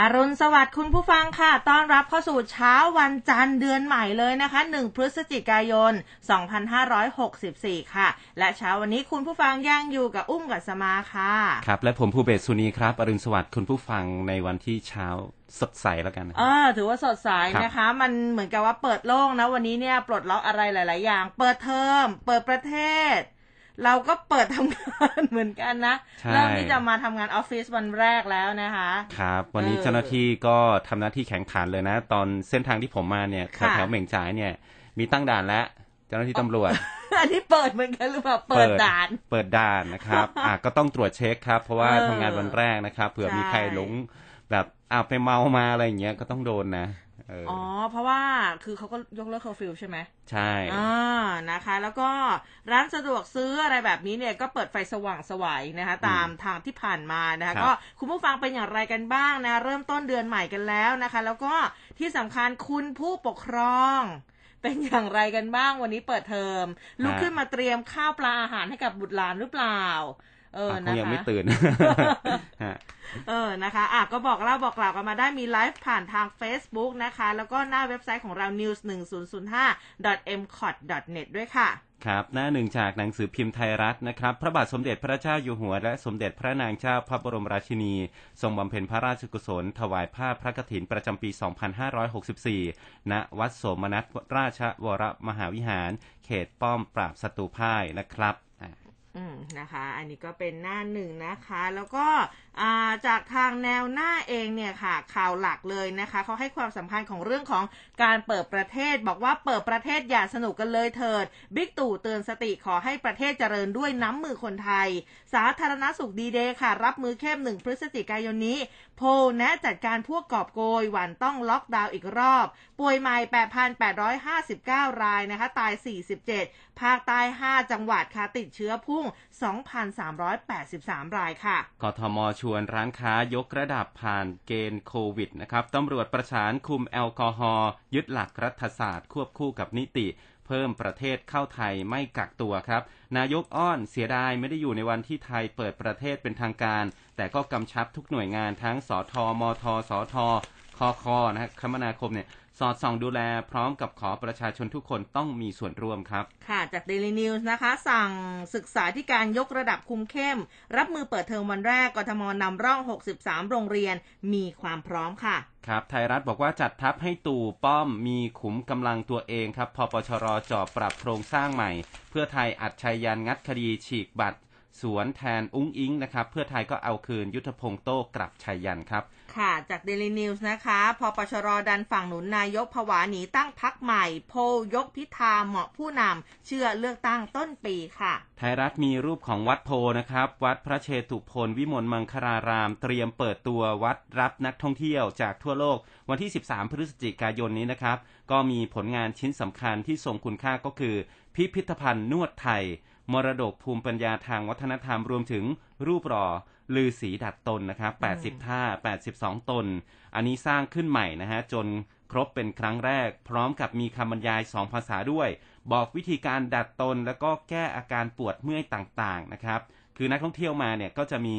อรุณสวัสดิ์คุณผู้ฟังค่ะ ต้อนรับเข้าสู่เช้าวันจันทร์เดือนใหม่เลยนะคะ 1 พฤศจิกายน 2564 ค่ะ และเช้าวันนี้คุณผู้ฟังย่างอยู่กับอุ้มกับสมาค่ะ ครับ และผมภูเบศสุนีครับ อรุณสวัสดิ์คุณผู้ฟังในวันที่เช้าสดใสแล้วกันนะเออถือว่าสดใสนะคะ มันเหมือนกับว่าเปิดโล่งนะวันนี้เนี่ยปลดล็อกอะไรหลาย ๆ อย่าง เปิดเทอม เปิดประเทศ เราก็เปิดทำงานเหมือนกันนะใช่เริ่มที่จะมาทำงานออฟฟิศวันแรกแล้วนะคะ ครับ วันนี้เออเจ้าหน้าที่ก็ทำหน้าที่แข่งขันเลยนะ ตอนเส้นทางที่ผมมาเนี่ยแถค่ะวแถวเหม่งจ่ายเนี่ย มีตั้งด่านแล้วเจ้าหน้าที่ตำรวจอันนี้เปิดเหมือนกันหรือเปล่าเปิดด่าน เปิดด่านนะครับ อะก็ต้องตรวจเช็คครับ เพราะว่าเออทำงานวันแรกนะครับเผื่อใช่มีใครหลงแบบอ้าวไปเมามาอะไรอย่างเงี้ยก็ต้องโดนนะเอออ๋อ เพราะว่าคือเขาก็ยกเลิกเคอร์ฟิวใช่ไหมใช่อ่านะคะ แล้วก็ร้านสะดวกซื้ออะไรแบบนี้เนี่ยก็เปิดไฟสว่างไสวนะคะ ตามทางที่ผ่านมานะคะครับก็คุณผู้ฟังเป็นอย่างไรกันบ้างนะ เริ่มต้นเดือนใหม่กันแล้วนะคะ แล้วก็ที่สำคัญคุณผู้ปกครองเป็นอย่างไรกันบ้างวันนี้เปิดเทอมลุกขึ้นมาเตรียมข้าวปลาอาหารให้กับบุตรหลานหรือเปล่า เอออะคนะงยังคะไม่ตื่นฮะเออนะคะ อะก็บอกเล่าบอกกล่าวกันมาได้มีไลฟ์ผ่านทาง Facebook นะคะ แล้วก็หน้าเว็บไซต์ของเรา news 1 0 0 5 m c o t net ด้วยค่ะ ครับ หน้าหนึ่งจากหนังสือพิมพ์ไทยรัฐนะครับ พระบาทสมเด็จพระเจ้าอยู่หัว และสมเด็จพระนางเจ้าพระบรมราชินี ทรงบำเพ็ญพระราชกุศล ถวายผ้าพระกฐินประจำปี 2564 ณ วัดโสมนัสราชวรมหาวิหาร เขตป้อมปราบศัตรูพ่ายนะครับอะอืม นะคะ อันนี้ก็เป็นหน้าหนึ่งนะคะ แล้วก็จากทางแนวหน้าเองเนี่ยค่ะ ข่าวหลักเลยนะคะ เขาให้ความสำคัญของเรื่องของการเปิดประเทศ บอกว่าเปิดประเทศอย่าสนุกกันเลยเถิด บิ๊กตู่เตือนสติขอให้ประเทศเจริญด้วยน้ำมือคนไทย สาธารณสุขดีเดย์ค่ะ รับมือเข้มหนึ่งพฤศจิกายนนี้ โพลแนะจัดการพวกกอบโกยหวันต้องล็อกดาวน์อีกรอบ ป่วยใหม่ 8,859 รายนะคะ ตาย 47 ภาคใต้ 5 จังหวัดค่ะติดเชื้อพุ่ง2,383 รายค่ะ กทมชวนร้านค้ายกระดับผ่านเกณฑ์โควิดนะครับตำรวจประสานคุมแอลกอฮอล์ยึดหลักรัฐศาสตร์ควบคู่กับนิติเพิ่มประเทศเข้าไทยไม่กักตัวครับ นายกอ้อนเสียดายไม่ได้อยู่ในวันที่ไทยเปิดประเทศเป็นทางการ แต่ก็กำชับทุกหน่วยงานทั้งสทมทสทคคนะฮะคมนาคมเนี่ย สอดส่องดูแลพร้อมกับขอประชาชนทุกคนต้องมีส่วนร่วมครับ ค่ะจาก Daily News นะคะ สั่งศึกษาที่การยกระดับคุมเข้ม รับมือเปิดเทอมวันแรกกทมนำร่อง 63 โรงเรียนมีความพร้อมค่ะ ครับไทยรัฐบอกว่าจัดทัพให้ตู่ป้อมมีขุมกำลังตัวเองครับพปชรจอบปรับโครงสร้างใหม่ เพื่อไทยอัดชัยยันงัดคดีฉีกบัตรสวนแทนอุ้งอิงนะครับ เพื่อไทยก็เอาคืนยุทธพงศ์โต้กลับชัยยันครับ ค่ะจาก Daily News นะคะพอปชรดันฝั่งหนุนนายกผวาหนีตั้งพักใหม่ โพยกพิธาเหมาะผู้นำเชื่อเลือกตั้งต้นปีค่ะ ไทยรัฐมีรูปของวัดโพนะครับ วัดพระเชตุพนวิมลมังคลาราม เตรียมเปิดตัววัดรับนักท่องเที่ยวจากทั่วโลก วันที่ 13 พฤศจิกายนนี้นะครับ ก็มีผลงานชิ้นสำคัญที่ทรงคุณค่าก็คือ พิพิธภัณฑ์นวดไทย มรดกภูมิปัญญาทางวัฒนธรรมรวมถึงรูปหล่อ ลือสีดัดตนนะครับ 80 ท่า 82 ตน อันนี้สร้างขึ้นใหม่นะฮะ จนครบเป็นครั้งแรก พร้อมกับมีคำบรรยาย 2 ภาษาด้วย บอกวิธีการดัดตน แล้วก็แก้อาการปวดเมื่อยต่างๆ นะครับ คือนักท่องเที่ยวมาเนี่ยก็จะมี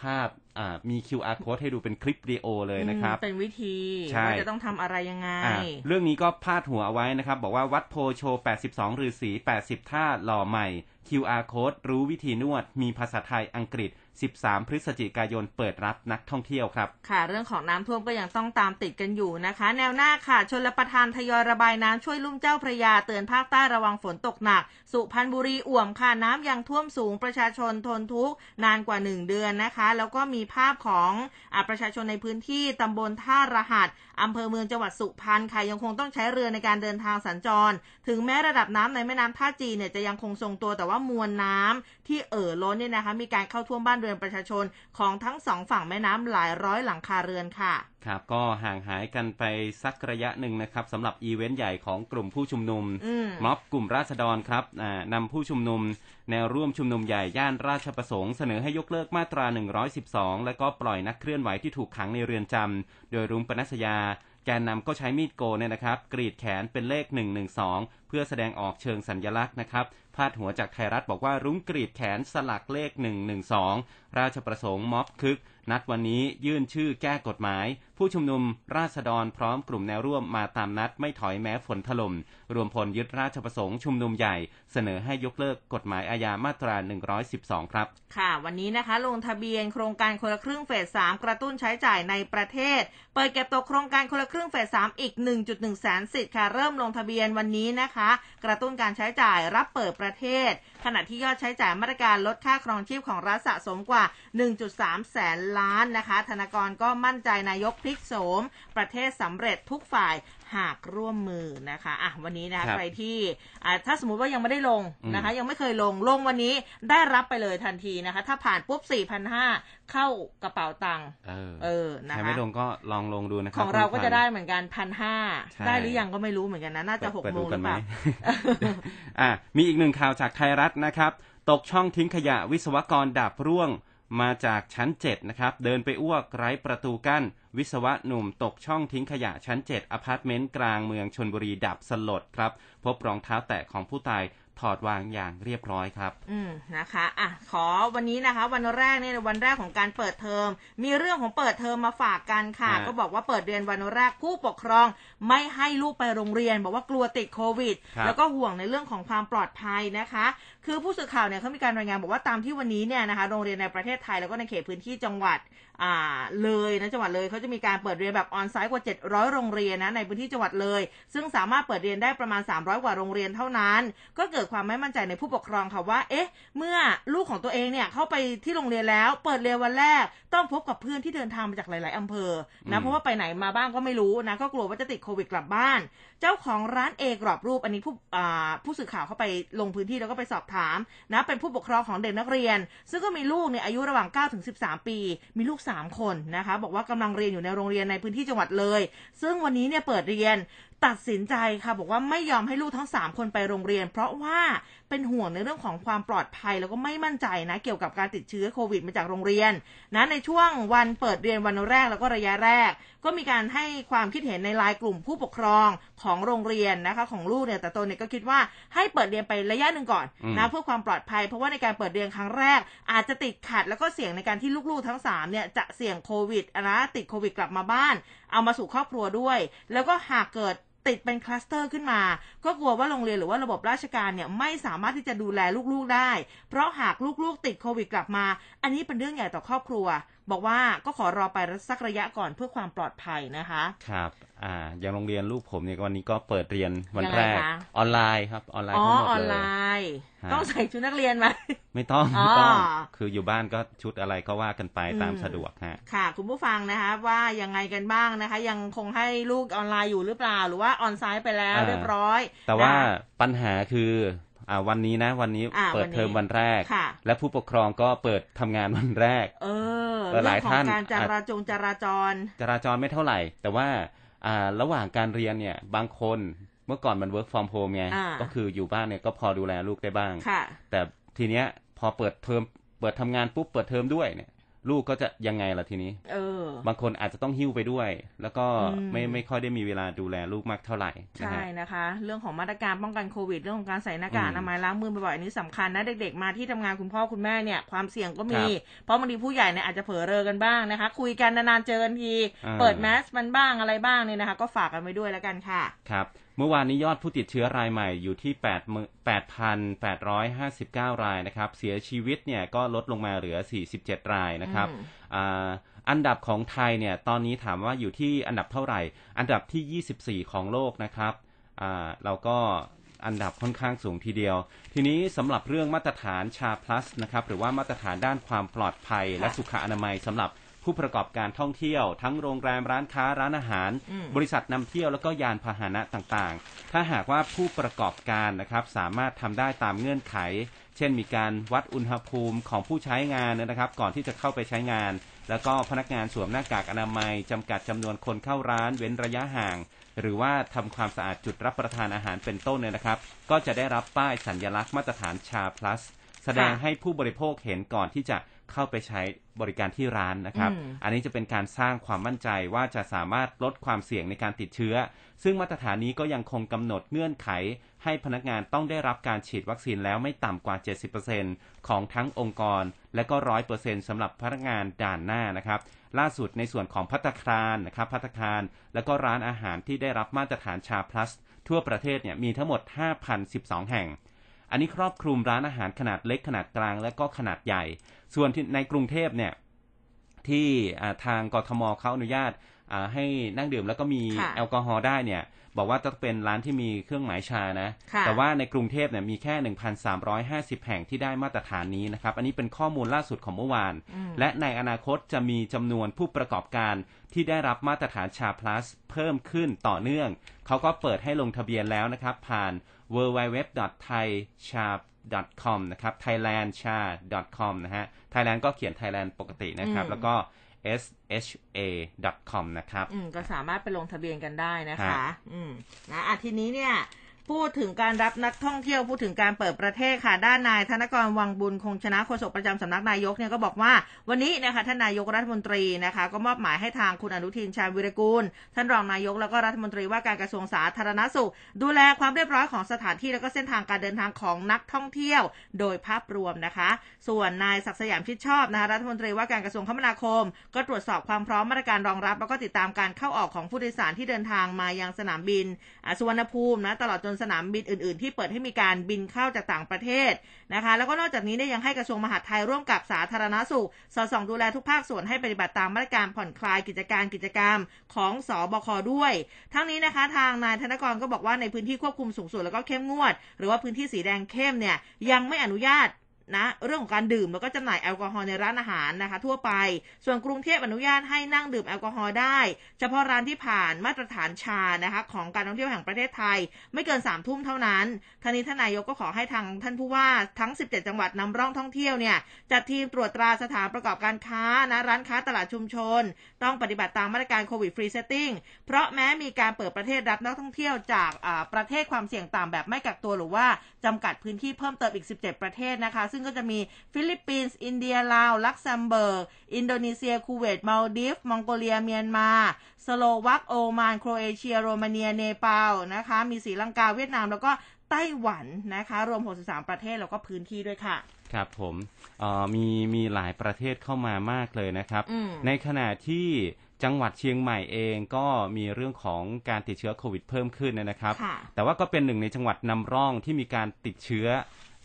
ภาพอ่ามี QR code ให้ดูเป็นคลิปวิดีโอเลยนะครับอืมเป็นวิธีใช่ว่าจะต้องทำอะไรยังไงอะเรื่องนี้ก็พาดหัวเอาไว้นะครับ บอกว่าวัดโพโช 82ฤาษี80 ท่าหล่อใหม่ QR code รู้วิธีนวด มีภาษาไทยอังกฤษ 13 พฤศจิกายนเปิดรับนักท่องเที่ยวครับ ค่ะเรื่องของน้ำท่วมก็ยังต้องตามติดกันอยู่นะคะ แนวหน้าค่ะชนละประทานทยอยระบายน้ำช่วยลุ่มเจ้าพระยาเตือนภาคใต้ระวังฝนตกหนัก สุพรรณบุรีอ่วมค่ะน้ำยังท่วมสูงประชาชนทนทุกข์นานกว่า 1 เดือนนะคะ แล้วก็มีภาพของอประชาชนในพื้นที่ตำบลท่ารหัส อำเภอเมืองจังหวัดสุพรรณค่ะยังคงต้องใช้เรือในการเดินทางสัญจร ถึงแม้ระดับน้ำในแม่น้ำท่าจีนเนี่ยจะยังคงทรงตัวแต่ว่ามวลน้ำที่เอ่อล้นเนี่ยนะคะมีการเข้าท่วมบ้านเรือนประชาชนของทั้งสองฝั่งแม่น้ำหลายร้อยหลังคาเรือนค่ะครับก็ห่างหายกันไปสักระยะหนึ่งนะครับสำหรับอีเวนต์ใหญ่ของกลุ่มผู้ชุมนุมอืมม็อบกลุ่มราษฎรครับอ่านำผู้ชุมนุม แนวร่วมชุมนุมใหญ่ย่านราชประสงค์เสนอให้ยกเลิกมาตรา 112 และก็ปล่อยนักเคลื่อนไหวที่ถูกขังในเรือนจำโดยรุ้งปนัสยาแกนนำก็ใช้มีดโกนเนี่ยนะครับ กรีดแขนเป็นเลข 112 เพื่อแสดงออกเชิงสัญญลักษณ์นะครับ พาดหัวจากไทยรัฐบอกว่ารุ้งกรีดแขนสลักเลข 112 ราชประสงค์ม็อบคึก นัดวันนี้ยื่นชื่อแก้กฎหมาย ผู้ชุมนุมราษฎรพร้อมกลุ่มแนวร่วมมาตามนัดไม่ถอยแม้ฝนถล่มรวมพลยึดราชประสงค์ชุมนุมใหญ่ เสนอให้ยกเลิกกฎหมายอาญามาตรา 112 ครับ ค่ะ วันนี้นะคะลงทะเบียนโครงการคนละครึ่งเฟส 3 กระตุ้นใช้จ่ายในประเทศ เปิดเก็บตกโครงการคนละครึ่งเฟส 3 อีก 1.1 แสนสิทธิ์ค่ะ เริ่มลงทะเบียนวันนี้นะคะ กระตุ้นการใช้จ่ายรับเปิดประเทศ ขณะที่ยอดใช้จ่ายมาตรการลดค่าครองชีพของรัฐสะสมกว่า 1.3 แสนล้านนะคะ ธนากรก็มั่นใจนายกพลิกโสม ประเทศสำเร็จทุกฝ่ายหากร่วมมือนะคะอะวันนี้นะคะครับใครที่อะถ้าสมมุติว่ายังไม่ได้ลงนะคะอืมยังไม่เคยลงลงวันนี้ได้รับไปเลยทันทีนะคะ ถ้าผ่านปุ๊บ4,500 เข้ากระเป๋าตังค์เออเออนะใครคะไม่ลงก็ลองลงดูนะคขรับองเราก็คุณจะขวัญได้เหมือนกันพันห้าใช่ได้หรือยังก็ไม่รู้เหมือนกันนะน่าจะหกเปิดโมดูงหกัรืนอไหเปมล่าอะมีอีกหนึ่งข่าวจากไทยรัฐนะครับ ตกช่องทิ้งขยะวิศวกรดับร่วงมาจากชั้น7นะครับ เดินไปอ้วกไร้ประตูกั้น วิศวะหนุ่มตกช่องทิ้งขยะชั้น 7อพาร์ตเมนต์กลางเมืองชนบุรีดับสลดครับ พบรองเท้าแตะของผู้ตายถอดวางอย่างเรียบร้อยครับ อืมนะคะ อะ ขอวันนี้นะคะ วันแรกเนี่ยวันแรกของการเปิดเทอม มีเรื่องของเปิดเทอมมาฝากกันค่ะอ่าก็บอกว่าเปิดเรียนวันแรกผู้ปกครอง ไม่ให้ลูกไปโรงเรียน บอกว่ากลัวติดโควิดครับแล้วก็ห่วงในเรื่องของความปลอดภัยนะคะ คือผู้สื่อข่าวเนี่ยเขามีการรายงานบอกว่าตามที่วันนี้เนี่ยนะคะ โรงเรียนในประเทศไทยแล้วก็ในเขตพื้นที่จังหวัดอ่า เลยนะจังหวัดเลยเขาจะมีการเปิดเรียนแบบออนไซต์กว่า 700 โรงเรียนนะในพื้นที่จังหวัดเลย ซึ่งสามารถเปิดเรียนได้ประมาณ 300 กว่าโรงเรียนเท่านั้น ก็เกิดความไม่มั่นใจในผู้ปกครองค่ะว่า เอ๊ะ เมื่อลูกของตัวเองเนี่ยเข้าไปที่โรงเรียนแล้ว เปิดเรียนวันแรก ต้องพบกับเพื่อนที่เดินทางมาจากหลาย ๆอำเภอนะเพราะว่าไปไหนมาบ้างก็ไม่รู้นะก็กลัวว่าจะติดโควิดกลับบ้าน เจ้าของร้านเอกรอบรูปอันนี้ผู้ผู้สื่อข่าวเข้าไปลงพื้นที่แล้วก็ไปสอบถามนะเป็นผู้ปกครองของเด็กนักเรียน ซึ่งก็มีลูกเนี่ยอายุระหว่าง9ถึง13 ปี มีลูก 3 คนนะคะบอกว่ากำลังเรียนอยู่ในโรงเรียนในพื้นที่จังหวัดเลย ซึ่งวันนี้เนี่ยเปิดเรียนตัดสินใจค่ะบอกว่าไม่ยอมให้ลูกทั้ง 3 คนไปโรงเรียน เพราะว่า เป็นห่วงในเรื่องของความปลอดภัย แล้วก็ไม่มั่นใจนะ เกี่ยวกับการติดเชื้อโควิดมาจากโรงเรียนนะในช่วงวันเปิดเรียนวันแรกแล้วก็ระยะแรก ก็มีการให้ความคิดเห็นในไลน์กลุ่มผู้ปกครองของโรงเรียนนะคะของลูกเนี่ยแต่ตนเนี่ยก็คิดว่าให้เปิดเรียนไประยะหนึ่งก่อนอืมนะเพื่อความปลอดภัย เพราะว่าในการเปิดเรียนครั้งแรก อาจจะติดขัดแล้วก็เสี่ยงในการที่ลูกๆทั้งสามเนี่ยจะเสี่ยงโควิดนะติดโควิดกลับมาบ้าน เอามาสู่ครอบครัวด้วย แล้วก็หากเกิด ติดเป็นคลัสเตอร์ขึ้นมา ก็กลัวว่าโรงเรียนหรือว่าระบบราชการเนี่ยไม่สามารถที่จะดูแลลูกๆได้ เพราะหากลูกๆ ติดโควิดกลับมา อันนี้เป็นเรื่องใหญ่ต่อครอบครัว บอกว่าก็ขอรอไปสักระยะก่อนเพื่อความปลอดภัยนะคะ ครับ อ่า อย่างโรงเรียนลูกผมเนี่ยวันนี้ก็เปิดเรียนวันยังไงแรกคะออนไลน์ครับ ออนไลน์อ๋อทั้งหมดออนเลไลยน์ฮะต้องใส่ชุดนักเรียนไหมไม่ต้องอ๋อไม่ต้อง คืออยู่บ้านก็ชุดอะไรก็ว่ากันไปตามอืมสะดวกฮะ ค่ะ คุณผู้ฟังนะคะ ว่ายังไงกันบ้างนะคะ ยังคงให้ลูกออนไลน์อยู่หรือเปล่า หรือว่าออนไซต์ไปแล้วอ่าเรียบร้อย แต่ว่านะคะปัญหาคือ อ่าวันนี้นะ วันนี้อ่าเปิดวันนี้เทอมวันแรกค่ะและผู้ปกครองก็เปิดทำงานวันแรก เออเออหลายเรื่องของท่านการจราจงจราจร จราจรไม่เท่าไหร่ แต่ว่าอ่าระหว่างการเรียนเนี่ยบางคนเมื่อก่อนมัน work from home ไงอ่าก็คืออยู่บ้านเนี่ยก็พอดูแลลูกได้บ้างค่ะแต่ทีเนี้ยพอเปิดเทอมเปิดทำงานปุ๊บเปิดเทอมด้วยเนี่ย ลูกก็จะยังไงล่ะทีนี้ เออ บางคนอาจจะต้องหิ้วไปด้วย แล้วก็อืมไม่ไม่ค่อยได้มีเวลาดูแลลูกมากเท่าไหร่นะใช่ฮะนะคะ เรื่องของมาตรการป้องกันโควิด เรื่องของการใส่หน้ากากอือมนามัยล้างมือบ่อยๆอันนี้สำคัญนะเด็กๆมาที่ทำงานคุณพ่อคุณแม่เนี่ยความเสี่ยงก็มีครับเพราะบางทีผู้ใหญ่เนี่ยอาจจะเผลอเรอกันบ้างนะคะ คุยกันนานๆเจอกันทีอ่าเปิดแมสมันบ้างอะไรบ้างเนี่ยนะคะ ก็ฝากกันไว้ด้วยแล้วกันค่ะ ครับเมื่อวานนี้ยอดผู้ติดเชื้อรายใหม่อยู่ที่8 8,859 รายนะครับ เสียชีวิตเนี่ยก็ลดลงมาเหลือ 47 รายนะครับอืมอ่าอันดับของไทยเนี่ยตอนนี้ถามว่าอยู่ที่อันดับเท่าไหร่ อันดับที่ 24 ของโลกนะครับอ่าเราก็อันดับค่อนข้างสูงทีเดียว ทีนี้สำหรับเรื่องมาตรฐานชา plus นะครับหรือว่ามาตรฐานด้านความปลอดภัยและสุขอนามัยสำหรับ ผู้ประกอบการท่องเที่ยว ทั้งโรงแรมร้านค้าร้านอาหารอืมบริษัทนำเที่ยวแล้วก็ยานพาหนะต่างๆ ถ้าหากว่าผู้ประกอบการนะครับสามารถทำได้ตามเงื่อนไข เช่นมีการวัดอุณหภูมิของผู้ใช้งานนะครับ ก่อนที่จะเข้าไปใช้งาน แล้วก็พนักงานสวมหน้ากากอนามัยจำกัดจำนวนคนเข้าร้านเว้นระยะห่างหรือว่าทำความสะอาดจุดรับประทานอาหารเป็นต้นเนี่ยนะครับ ก็จะได้รับป้ายสัญญลักษณ์มาตรฐานชา plus แสดงให้ผู้บริโภคเห็นก่อนที่จะเข้าไปใช้ บริการที่ร้านนะครับอืมอันนี้จะเป็นการสร้างความมั่นใจว่าจะสามารถลดความเสี่ยงในการติดเชื้อ ซึ่งมาตรฐานนี้ก็ยังคงกำหนดเงื่อนไข ให้พนักงานต้องได้รับการฉีดวัคซีนแล้วไม่ต่ำกว่า 70%ของทั้งองค์กร และก็ 100%สำหรับพนักงานด่านหน้านะครับล่าสุดในส่วนของพัตตาคารนะครับพัตตาคาร และก็ร้านอาหารที่ได้รับมาตรฐานชา plus ทั่วประเทศเนี่ยมีทั้งหมด 5,012 แห่ง อันนี้ครอบคลุมร้านอาหารขนาดเล็กขนาดกลางและก็ขนาดใหญ่ ส่วนที่ในกรุงเทพเนี่ยที่อ่าทางกทมเขาอนุญาตอ่าให้นั่งดื่มแล้วก็มีค่ะแอลกอฮอล์ได้เนี่ยบอกว่าต้องเป็นร้านที่มีเครื่องหมายชานะค่ะแต่ว่าในกรุงเทพเนี่ยมีแค่ 1,350 แห่งที่ได้มาตรฐานนี้นะครับ อันนี้เป็นข้อมูลล่าสุดของเมื่อวานอืมและในอนาคตจะมีจำนวนผู้ประกอบการที่ได้รับมาตรฐานชา plus เพิ่มขึ้นต่อเนื่อง เขาก็เปิดให้ลงทะเบียนแล้วนะครับ ผ่าน www.thaicha.com นะครับ thailandcha.com นะฮะ Thailand ก็เขียน Thailand ปกตินะครับอืมแล้วก็ sha.com นะครับอืมก็สามารถไปลงทะเบียนกันได้นะครัคะบอืมนะอะทีนี้เนี่ย พูดถึงการรับนักท่องเที่ยวพูดถึงการเปิดประเทศค่ะ ด้านนายธนกรวังบุญคงชนะโฆษกประจำสำนักนายกเนี่ยก็บอกว่าวันนี้นะคะท่านนายกรัฐมนตรีนะคะก็มอบหมายให้ทางคุณอนุทินชาญวิรกูล ท่านรองนายกแล้วก็รัฐมนตรีว่าการกระทรวงสาธารณสุข ดูแลความเรียบร้อยของสถานที่แล้วก็เส้นทางการเดินทางของนักท่องเที่ยว โดยภาพรวมนะคะ ส่วนนายศักดิ์สยามชิดชอบนะคะรัฐมนตรีว่าการกระทรวงคมนาคม ก็ตรวจสอบความพร้อมมาตรการรองรับ แล้วก็ติดตามการเข้าออกของผู้โดยสารที่เดินทางมายังสนามบินอ่าสุวรรณภูมินะตลอดจนสนามบินอื่นๆ ที่เปิดให้มีการบินเข้าจากต่างประเทศนะคะ แล้วก็นอกจากนี้เนี่ยยังให้กระทรวงมหาดไทยร่วมกับสาธารณสุข สอดส่องดูแลทุกภาคส่วนให้ปฏิบัติตามมาตรการผ่อนคลายกิจการกิจกรรมของสบคด้วย ทั้งนี้นะคะทางนายธนกรก็บอกว่าในพื้นที่ควบคุมสูงสุดแล้วก็เข้มงวด หรือว่าพื้นที่สีแดงเข้มเนี่ยยังไม่อนุญาต นะเรื่องของการดื่มแล้วก็จำหน่ายแอลกอฮอล์ในร้านอาหารนะคะ ทั่วไป ส่วนกรุงเทพอนุญาตให้นั่งดื่มแอลกอฮอล์ได้ เฉพาะร้านที่ผ่านมาตรฐาน SHA นะคะของการท่องเที่ยวแห่งประเทศไทย ไม่เกิน3ามทุ่มเท่านั้นทางนี้ท่านนายกก็ขอให้ทางท่านผู้ว่าทั้ง 17 จังหวัดนำร่องท่องเที่ยวเนี่ยจัดทีมตรวจตราสถานประกอบการค้านะร้านค้าตลาดชุมชน ต้องปฏิบัติตามมาตรการ COVID Free Setting เพราะแม้มีการเปิดประเทศรับนักท่องเที่ยวจากประเทศความเสี่ยงต่ำแบบไม่กักตัวหรือว่าจำกัดพื้นที่เพิ่มเติมอีก 17 ประเทศนะคะซึ่งก็จะมีฟิลิปปินส์ อินเดีย ลาว ลักเซมเบิร์ก อินโดนีเซีย คูเวตมาลดิฟ มองโกเลีย เมียนมา สโลวัก โอมาน โครเอเชีย โรมาเนีย เนปาล นะคะ มีศรีลังกา เวียดนาม แล้วก็ไต้หวันนะคะ รวม 63 ประเทศ แล้วก็พื้นที่ด้วยค่ะ ครับผมเอ่อมีมีหลายประเทศเข้ามามากเลยนะครับอืมในขณะที่จังหวัดเชียงใหม่เองก็มีเรื่องของการติดเชื้อโควิดเพิ่มขึ้นนะครับค่ะแต่ว่าก็เป็นหนึ่งในจังหวัดนำร่องที่มีการติดเชื้อ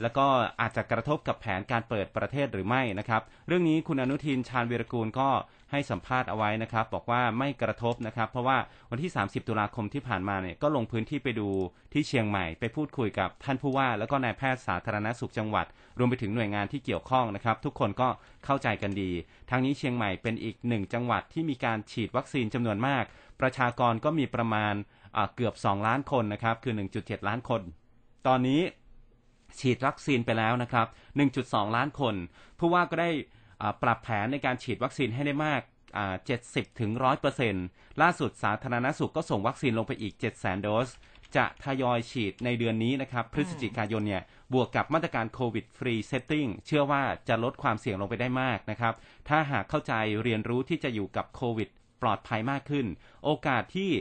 แล้วก็อาจจะกระทบกับแผนการเปิดประเทศหรือไม่นะครับ เรื่องนี้คุณอนุทินชาญวีรกูลก็ให้สัมภาษณ์เอาไว้นะครับ บอกว่าไม่กระทบนะครับ เพราะว่าวันที่ 30 ตุลาคมที่ผ่านมาเนี่ยก็ลงพื้นที่ไปดูที่เชียงใหม่ ไปพูดคุยกับท่านผู้ว่า แล้วก็นายแพทย์สาธารณสุขจังหวัด รวมไปถึงหน่วยงานที่เกี่ยวข้องนะครับ ทุกคนก็เข้าใจกันดีทางนี้เชียงใหม่เป็นอีกหนึ่งจังหวัดที่มีการฉีดวัคซีนจำนวนมาก ประชากรก็มีประมาณเกือบ 2 ล้านคนนะครับคือ 1.7 ล้านคน ตอนนี้ ฉีดวัคซีนไปแล้วนะครับ 1.2 ล้านคน ผู้ว่าก็ได้ปรับแผนในการฉีดวัคซีนให้ได้มาก 70ถึง100%ล่าสุดสาธารณสุขก็ส่งวัคซีนลงไปอีก700,000โดส จะทยอยฉีดในเดือนนี้นะครับ พฤศจิกายนเนี่ย บวกกับมาตรการ COVID Free Setting เชื่อว่าจะลดความเสี่ยงลงไปได้มากนะครับ ถ้าหากเข้าใจเรียนรู้ที่จะอยู่กับโควิดปลอดภัยมากขึ้น โอกาสที่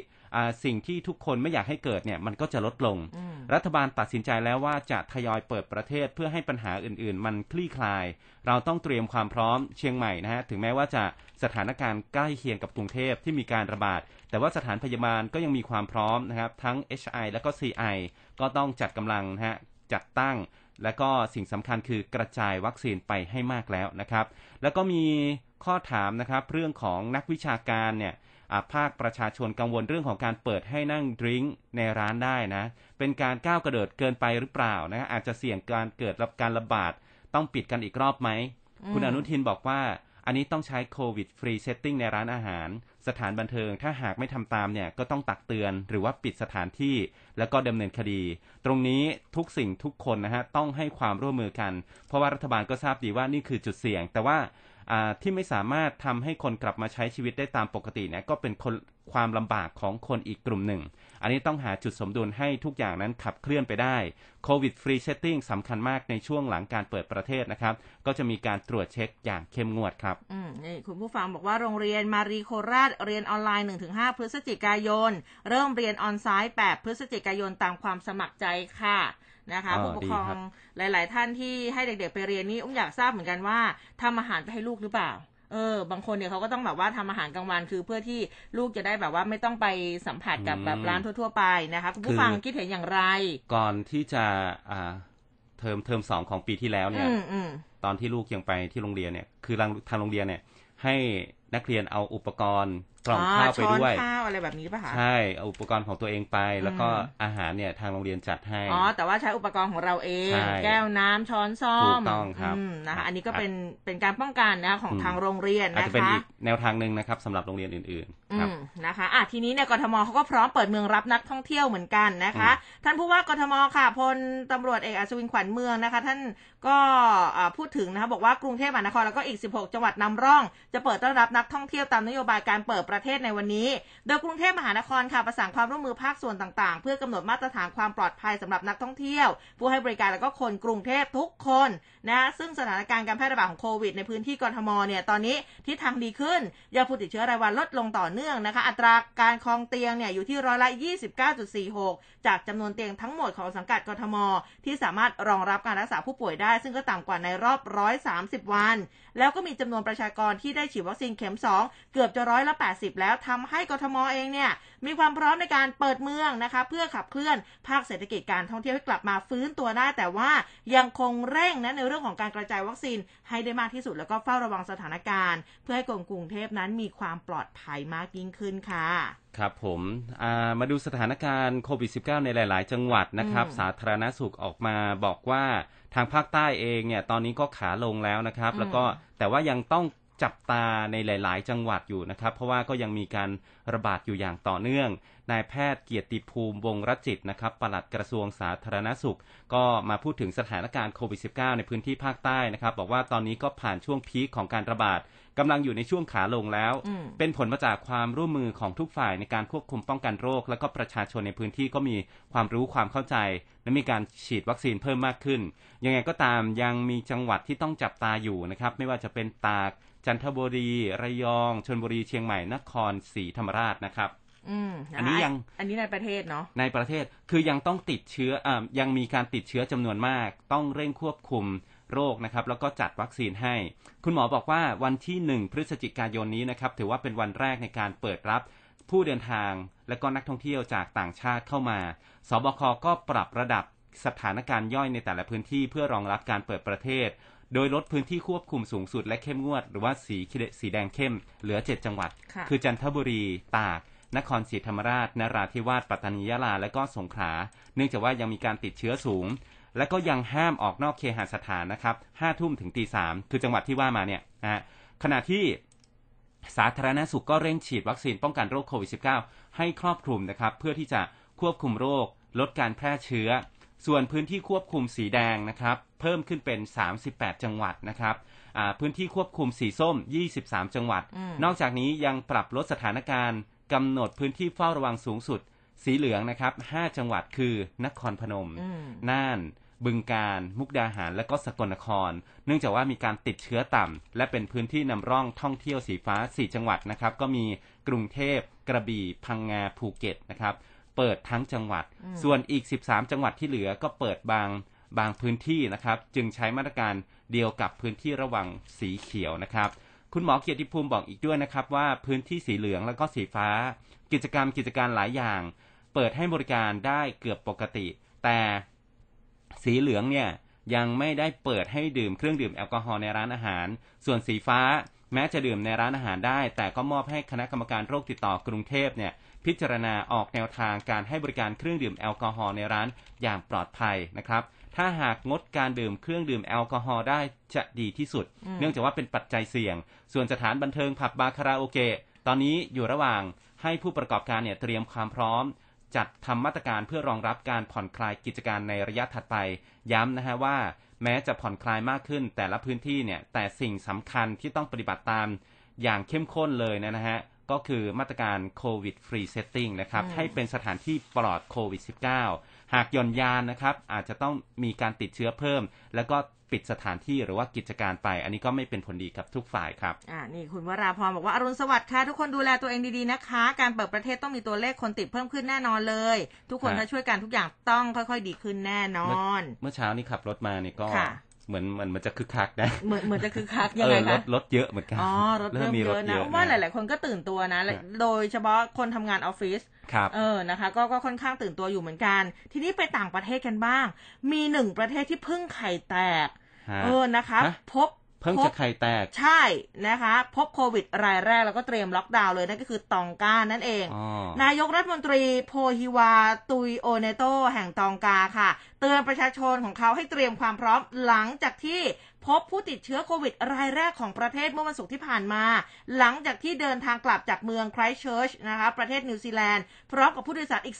สิ่งที่ทุกคนไม่อยากให้เกิดเนี่ยมันก็จะลดลงอืมรัฐบาลตัดสินใจแล้วว่าจะทยอยเปิดประเทศเพื่อให้ปัญหาอื่น ๆ มันคลี่คลาย เราต้องเตรียมความพร้อมเชียงใหม่นะฮะถึงแม้ว่าจะสถานการณ์ใกล้เคียงกับกรุงเทพที่มีการระบาด แต่ว่าสถานพยาบาลก็ยังมีความพร้อมนะครับทั้ง HI และก็ CI ก็ต้องจัดกำลังนะฮะจัดตั้งและก็สิ่งสำคัญคือกระจายวัคซีนไปให้มากแล้วนะครับ แล้วก็มีข้อถามนะครับ เรื่องของนักวิชาการเนี่ยอ่า ภาคประชาชนกังวลเรื่องของการเปิดให้นั่ง drink ในร้านได้นะ เป็นการก้าวกระโดดเกินไปหรือเปล่านะอาจจะเสี่ยงการเกิดการระบาดต้องปิดกันอีกรอบไหมอืมคุณอนุทินบอกว่า อันนี้ต้องใช้ COVID Free Setting ในร้านอาหาร สถานบันเทิงถ้าหากไม่ทำตามเนี่ยก็ต้องตักเตือนหรือว่าปิดสถานที่แล้วก็ดำเนินคดี ตรงนี้ทุกสิ่งทุกคนนะฮะต้องให้ความร่วมมือกัน เพราะว่ารัฐบาลก็ทราบดีว่านี่คือจุดเสี่ยง แต่ว่าอ่า ที่ไม่สามารถทำให้คนกลับมาใช้ชีวิตได้ตามปกติเนี่ยก็เป็นคนความลำบากของคนอีกกลุ่มหนึ่ง อันนี้ต้องหาจุดสมดุลให้ทุกอย่างนั้นขับเคลื่อนไปได้ COVID Free Setting สำคัญมากในช่วงหลังการเปิดประเทศนะครับ ก็จะมีการตรวจเช็คอย่างเข้มงวดครับอืมนี่คุณผู้ฟังบอกว่าโรงเรียนมารีโคราชเรียนออนไลน์ 1-5 พฤศจิกายน เริ่มเรียนออนไซต์ 8 พฤศจิกายนตามความสมัครใจค่ะ นะคะอ๋อผู้ปกครอดีครังบหลาย ๆ ท่านที่ให้เด็ก ๆ ไปเรียนนี่อุ้มอยากทราบเหมือนกันว่าทำอาหารไปให้ลูกหรือเปล่าเออบางคนเนี่ยเขาก็ต้องแบบว่าทำอาหารกลางวันคือเพื่อที่ลูกจะได้แบบว่าไม่ต้องไปสัมผัสกับแบบร้านทั่ว ๆ ไปนะคะคุณผู้ฟังคิดเห็นอย่างไร ก่อนที่จะอ่าเทอมเทอมสองของปีที่แล้วเนี่ยอืมอืมตอนที่ลูกยังไปที่โรงเรียนเนี่ย คือทางทางโรงเรียนเนี่ย ให้นักเรียนเอาอุปกรณ์ กล่องข้าวไปด้วยช้อนข้าวอะไรแบบนี้ป่ะคะใช่เอาอุปกรณ์ของตัวเองไป แล้วก็อืมอาหารเนี่ยทางโรงเรียนจัดให้อ๋อแต่ว่าใช้อุปกรณ์ของเราเองใช่แก้วน้ำช้อนซ่อมถูกต้องครับมนะครัคะบอันนี้ก็เป็นเป็นการป้องกันนะคะของอืมทางโรงเรียนอาจนะจะเป็นคะอีกแนวทางหนึ่งนะครับสำหรับโรงเรียนอื่นๆครับอืม นะคะอะทีนี้เนี่ยกทมเขาก็พร้อมเปิดเมืองรับนักท่องเที่ยวเหมือนกันนะคะ ท่านผู้ว่ากทมค่ะพลตำรวจเอกอัศวินขวัญเมืองนะคะ ท่านก็อ่าพูดถึงนะคะบอกว่ากรุงเทพมหานครแล้วก็อีก 16 จังหวัดนำร่อง จะเปิดต้อนรับนักท่องเที่ยวตามนโยบายการเปิดประเทศในวันนี้ โดยกรุงเทพมหานครค่ะประสานความร่วมมือภาคส่วนต่างๆ เพื่อกำหนดมาตรฐานความปลอดภัยสำหรับนักท่องเที่ยว ผู้ให้บริการแล้วก็คนกรุงเทพทุกคนนะซึ่งสถานการณ์การแพร่ระบาดของโควิดในพื้นที่กรทมเนี่ยตอนนี้ทิศทางดีขึ้นยอดผู้ติดเชื้อรายวันลดลงต่อเนื่องนะคะ อัตราการครองเตียงเนี่ยอยู่ที่ร้อยละ 29.46 จากจำนวนเตียงทั้งหมดของสังกัดกทม ที่สามารถรองรับการรักษาผู้ป่วยได้ ซึ่งก็ต่ำกว่าในรอบ 130 วัน แล้วก็มีจำนวนประชากรที่ได้ฉีดวัคซีนเข็ม 2 เกือบจะร้อยละ 80 แล้วทำให้กทมเองเนี่ยมีความพร้อมในการเปิดเมืองนะคะ เพื่อขับเคลื่อนภาคเศรษฐกิจการท่องเที่ยวให้กลับมาฟื้นตัวได้แต่ว่ายังคงเร่งนะในเรื่องของการกระจายวัคซีนให้ได้มากที่สุดแล้วก็เฝ้าระวังสถานการณ์ เพื่อให้กรุงเทพนั้นมีความปลอดภัยมากยิ่งขึ้นค่ะ ครับผมอ่ามาดูสถานการณ์โควิด -19 ในหลาย ๆ จังหวัดนะครับอืมสาธารณสุขออกมาบอกว่าทางภาคใต้เองเนี่ยตอนนี้ก็ขาลงแล้วนะครับอืมแล้วก็แต่ว่ายังต้องจับตาในหลาย ๆ จังหวัดอยู่นะครับ เพราะว่าก็ยังมีการระบาดอยู่อย่างต่อเนื่อง นายแพทย์เกียรติภูมิวงศ์รจิตนะครับปลัดกระทรวงสาธารณสุข ก็มาพูดถึงสถานการณ์โควิด -19 ในพื้นที่ภาคใต้นะครับ บอกว่าตอนนี้ก็ผ่านช่วงพีคของการระบาด กำลังอยู่ในช่วงขาลงแล้วอืมเป็นผลมาจากความร่วมมือของทุกฝ่ายในการควบคุมป้องกันโรค และก็ประชาชนในพื้นที่ก็มีความรู้ความเข้าใจ และมีการฉีดวัคซีนเพิ่มมากขึ้น ยังไงก็ตามยังมีจังหวัดที่ต้องจับตาอยู่นะครับ ไม่ว่าจะเป็นตาก จันทบุรี ระยองชนบุรี เชียงใหม่ นครศรีธรรมราชนะครับอืมะอันนี้ยังอันนี้ในประเทศเนาะในประเทศคือยังต้องติดเชื้ออ่ายังมีการติดเชื้อจำนวนมาก ต้องเร่งควบคุม โรคนะครับแล้วก็จัดวัคซีนให้ คุณหมอบอกว่าวันที่ 1 พฤศจิกายนนี้นะครับถือว่าเป็นวันแรกในการเปิดรับผู้เดินทางและก็นักท่องเที่ยวจากต่างชาติเข้ามา สบคก็ปรับระดับสถานการณ์ย่อยในแต่ละพื้นที่เพื่อรองรับการเปิดประเทศ โดยลดพื้นที่ควบคุมสูงสุดและเข้มงวด หรือว่าสีสีแดงเข้ม เหลือ 7 จังหวัดค,คือจันทบุรี ตาก นครศรีธรรมราช นราธิวาส ปัตตานี ยะลา และก็สงขลา เนื่องจากว่ายังมีการติดเชื้อสูง และก็ยังห้ามออกนอกเคหสถานนะครับห้าทุ่มถึงตีสามคือจังหวัดที่ว่ามาเนี่ยนะฮะขณะที่สาธารณสุขก็เร่งฉีดวัคซีนป้องกันโรคโควิด -19 ให้ครอบคลุมนะครับ เพื่อที่จะควบคุมโรค ลดการแพร่เชื้อ ส่วนพื้นที่ควบคุมสีแดงนะครับ เพิ่มขึ้นเป็น 38 จังหวัดนะครับอ่าพื้นที่ควบคุมสีส้ม 23 จังหวัดอืมนอกจากนี้ยังปรับลดสถานการณ์กำหนดพื้นที่เฝ้าระวังสูงสุด สีเหลืองนะครับ 5 จังหวัดคือนครพนมอืมน่าน บึงการมุกดาหาร และก็สกลนคร เนื่องจากว่ามีการติดเชื้อต่ำ และเป็นพื้นที่นำร่องท่องเที่ยวสีฟ้า 4 จังหวัดนะครับ ก็มีกรุงเทพ กระบี่ พังงา ภูเก็ตนะครับ เปิดทั้งจังหวัดอืมส่วนอีก 13 จังหวัดที่เหลือก็เปิดบางบางพื้นที่นะครับ จึงใช้มาตรการเดียวกับพื้นที่ระวังสีเขียวนะครับ คุณหมอเกียรติภูมิบอกอีกด้วยนะครับว่าพื้นที่สีเหลืองแล้วก็สีฟ้า กิจกรรมกิจการหลายอย่าง เปิดให้บริการได้เกือบปกติ แต่ สีเหลืองเนี่ยยังไม่ได้เปิดให้ดื่มเครื่องดื่มแอลกอฮอล์ในร้านอาหาร ส่วนสีฟ้าแม้จะดื่มในร้านอาหารได้ แต่ก็มอบให้คณะกรรมการโรคติดต่อกรุงเทพเนี่ยพิจารณาออกแนวทางการให้บริการเครื่องดื่มแอลกอฮอล์ในร้านอย่างปลอดภัยนะครับ ถ้าหากงดการดื่มเครื่องดื่มแอลกอฮอล์ได้จะดีที่สุด เนื่องจากว่าเป็นปัจจัยเสี่ยง ส่วนสถานบันเทิงผับบาร์คาราโอเกะตอนนี้อยู่ระหว่างให้ผู้ประกอบการเนี่ยเตรียมความพร้อม จัดทำมาตรการเพื่อรองรับการผ่อนคลายกิจการในระยะถัดไป ย้ำนะฮะว่า แม้จะผ่อนคลายมากขึ้น แต่ละพื้นที่เนี่ยแต่สิ่งสำคัญที่ต้องปฏิบัติตามอย่างเข้มข้นเลยนะฮะก็คือมาตรการ COVID Free Setting นะครับอืมให้เป็นสถานที่ปลอดโควิด -19 หากหย่อนยานนะครับอาจจะต้องมีการติดเชื้อเพิ่ม แล้วก็ ปิดสถานที่หรือว่ากิจการไป อันนี้ก็ไม่เป็นผลดีกับทุกฝ่ายครับอ่านี่คุณวราพรบอกว่าอรุณสวัสดิ์ค่ะทุกคนดูแลตัวเองดีๆนะคะ การเปิดประเทศต้องมีตัวเลขคนติดเพิ่มขึ้นแน่นอนเลย ทุกคนฮะถ้าช่วยกันทุกอย่างต้องค่อย ๆ ดีขึ้นแน่นอน เมื่อเช้านี้ขับรถมานี่ก็ค่ะเหมือนเหมือนมันจะคึกคักนะเหมือนเหมือนจะคือคักเอยังไงอรคะถรถเยอะเหมือนกันอ๋อรถเริ่มมีเยรถอะเยนะอะว่าหนะลาย ๆ คนก็ตื่นตัวนะและฮะโดยเฉพาะคนทำงานออฟฟิศครับเออนะคะ ก็ก็ค่อนข้างตื่นตัวอยู่เหมือนกัน ทีนี้ไปต่างประเทศกันบ้าง มีหนึ่งประเทศที่เพิ่งไข่แตกฮะ เออนะคะฮะพบเพิ่งพจะบไข่แตก ใช่นะคะ พบโควิดรายแรกแล้วก็เตรียมล็อกดาวน์เลย นั่นก็คือตองกานั่นเองอ๋อนายกรัฐมนตรีโพฮิวาตุยโอเนโตแห่งตองกาค่ะ เตือนประชาชนของเขาให้เตรียมความพร้อมหลังจากที่ พบผู้ติดเชื้อโควิดรายแรกของประเทศเมื่อวันศุกร์ที่ผ่านมา หลังจากที่เดินทางกลับจากเมืองไครส์เชิร์ชนะคะประเทศนิวซีแลนด์พร้อมกับผู้โดยสารอีก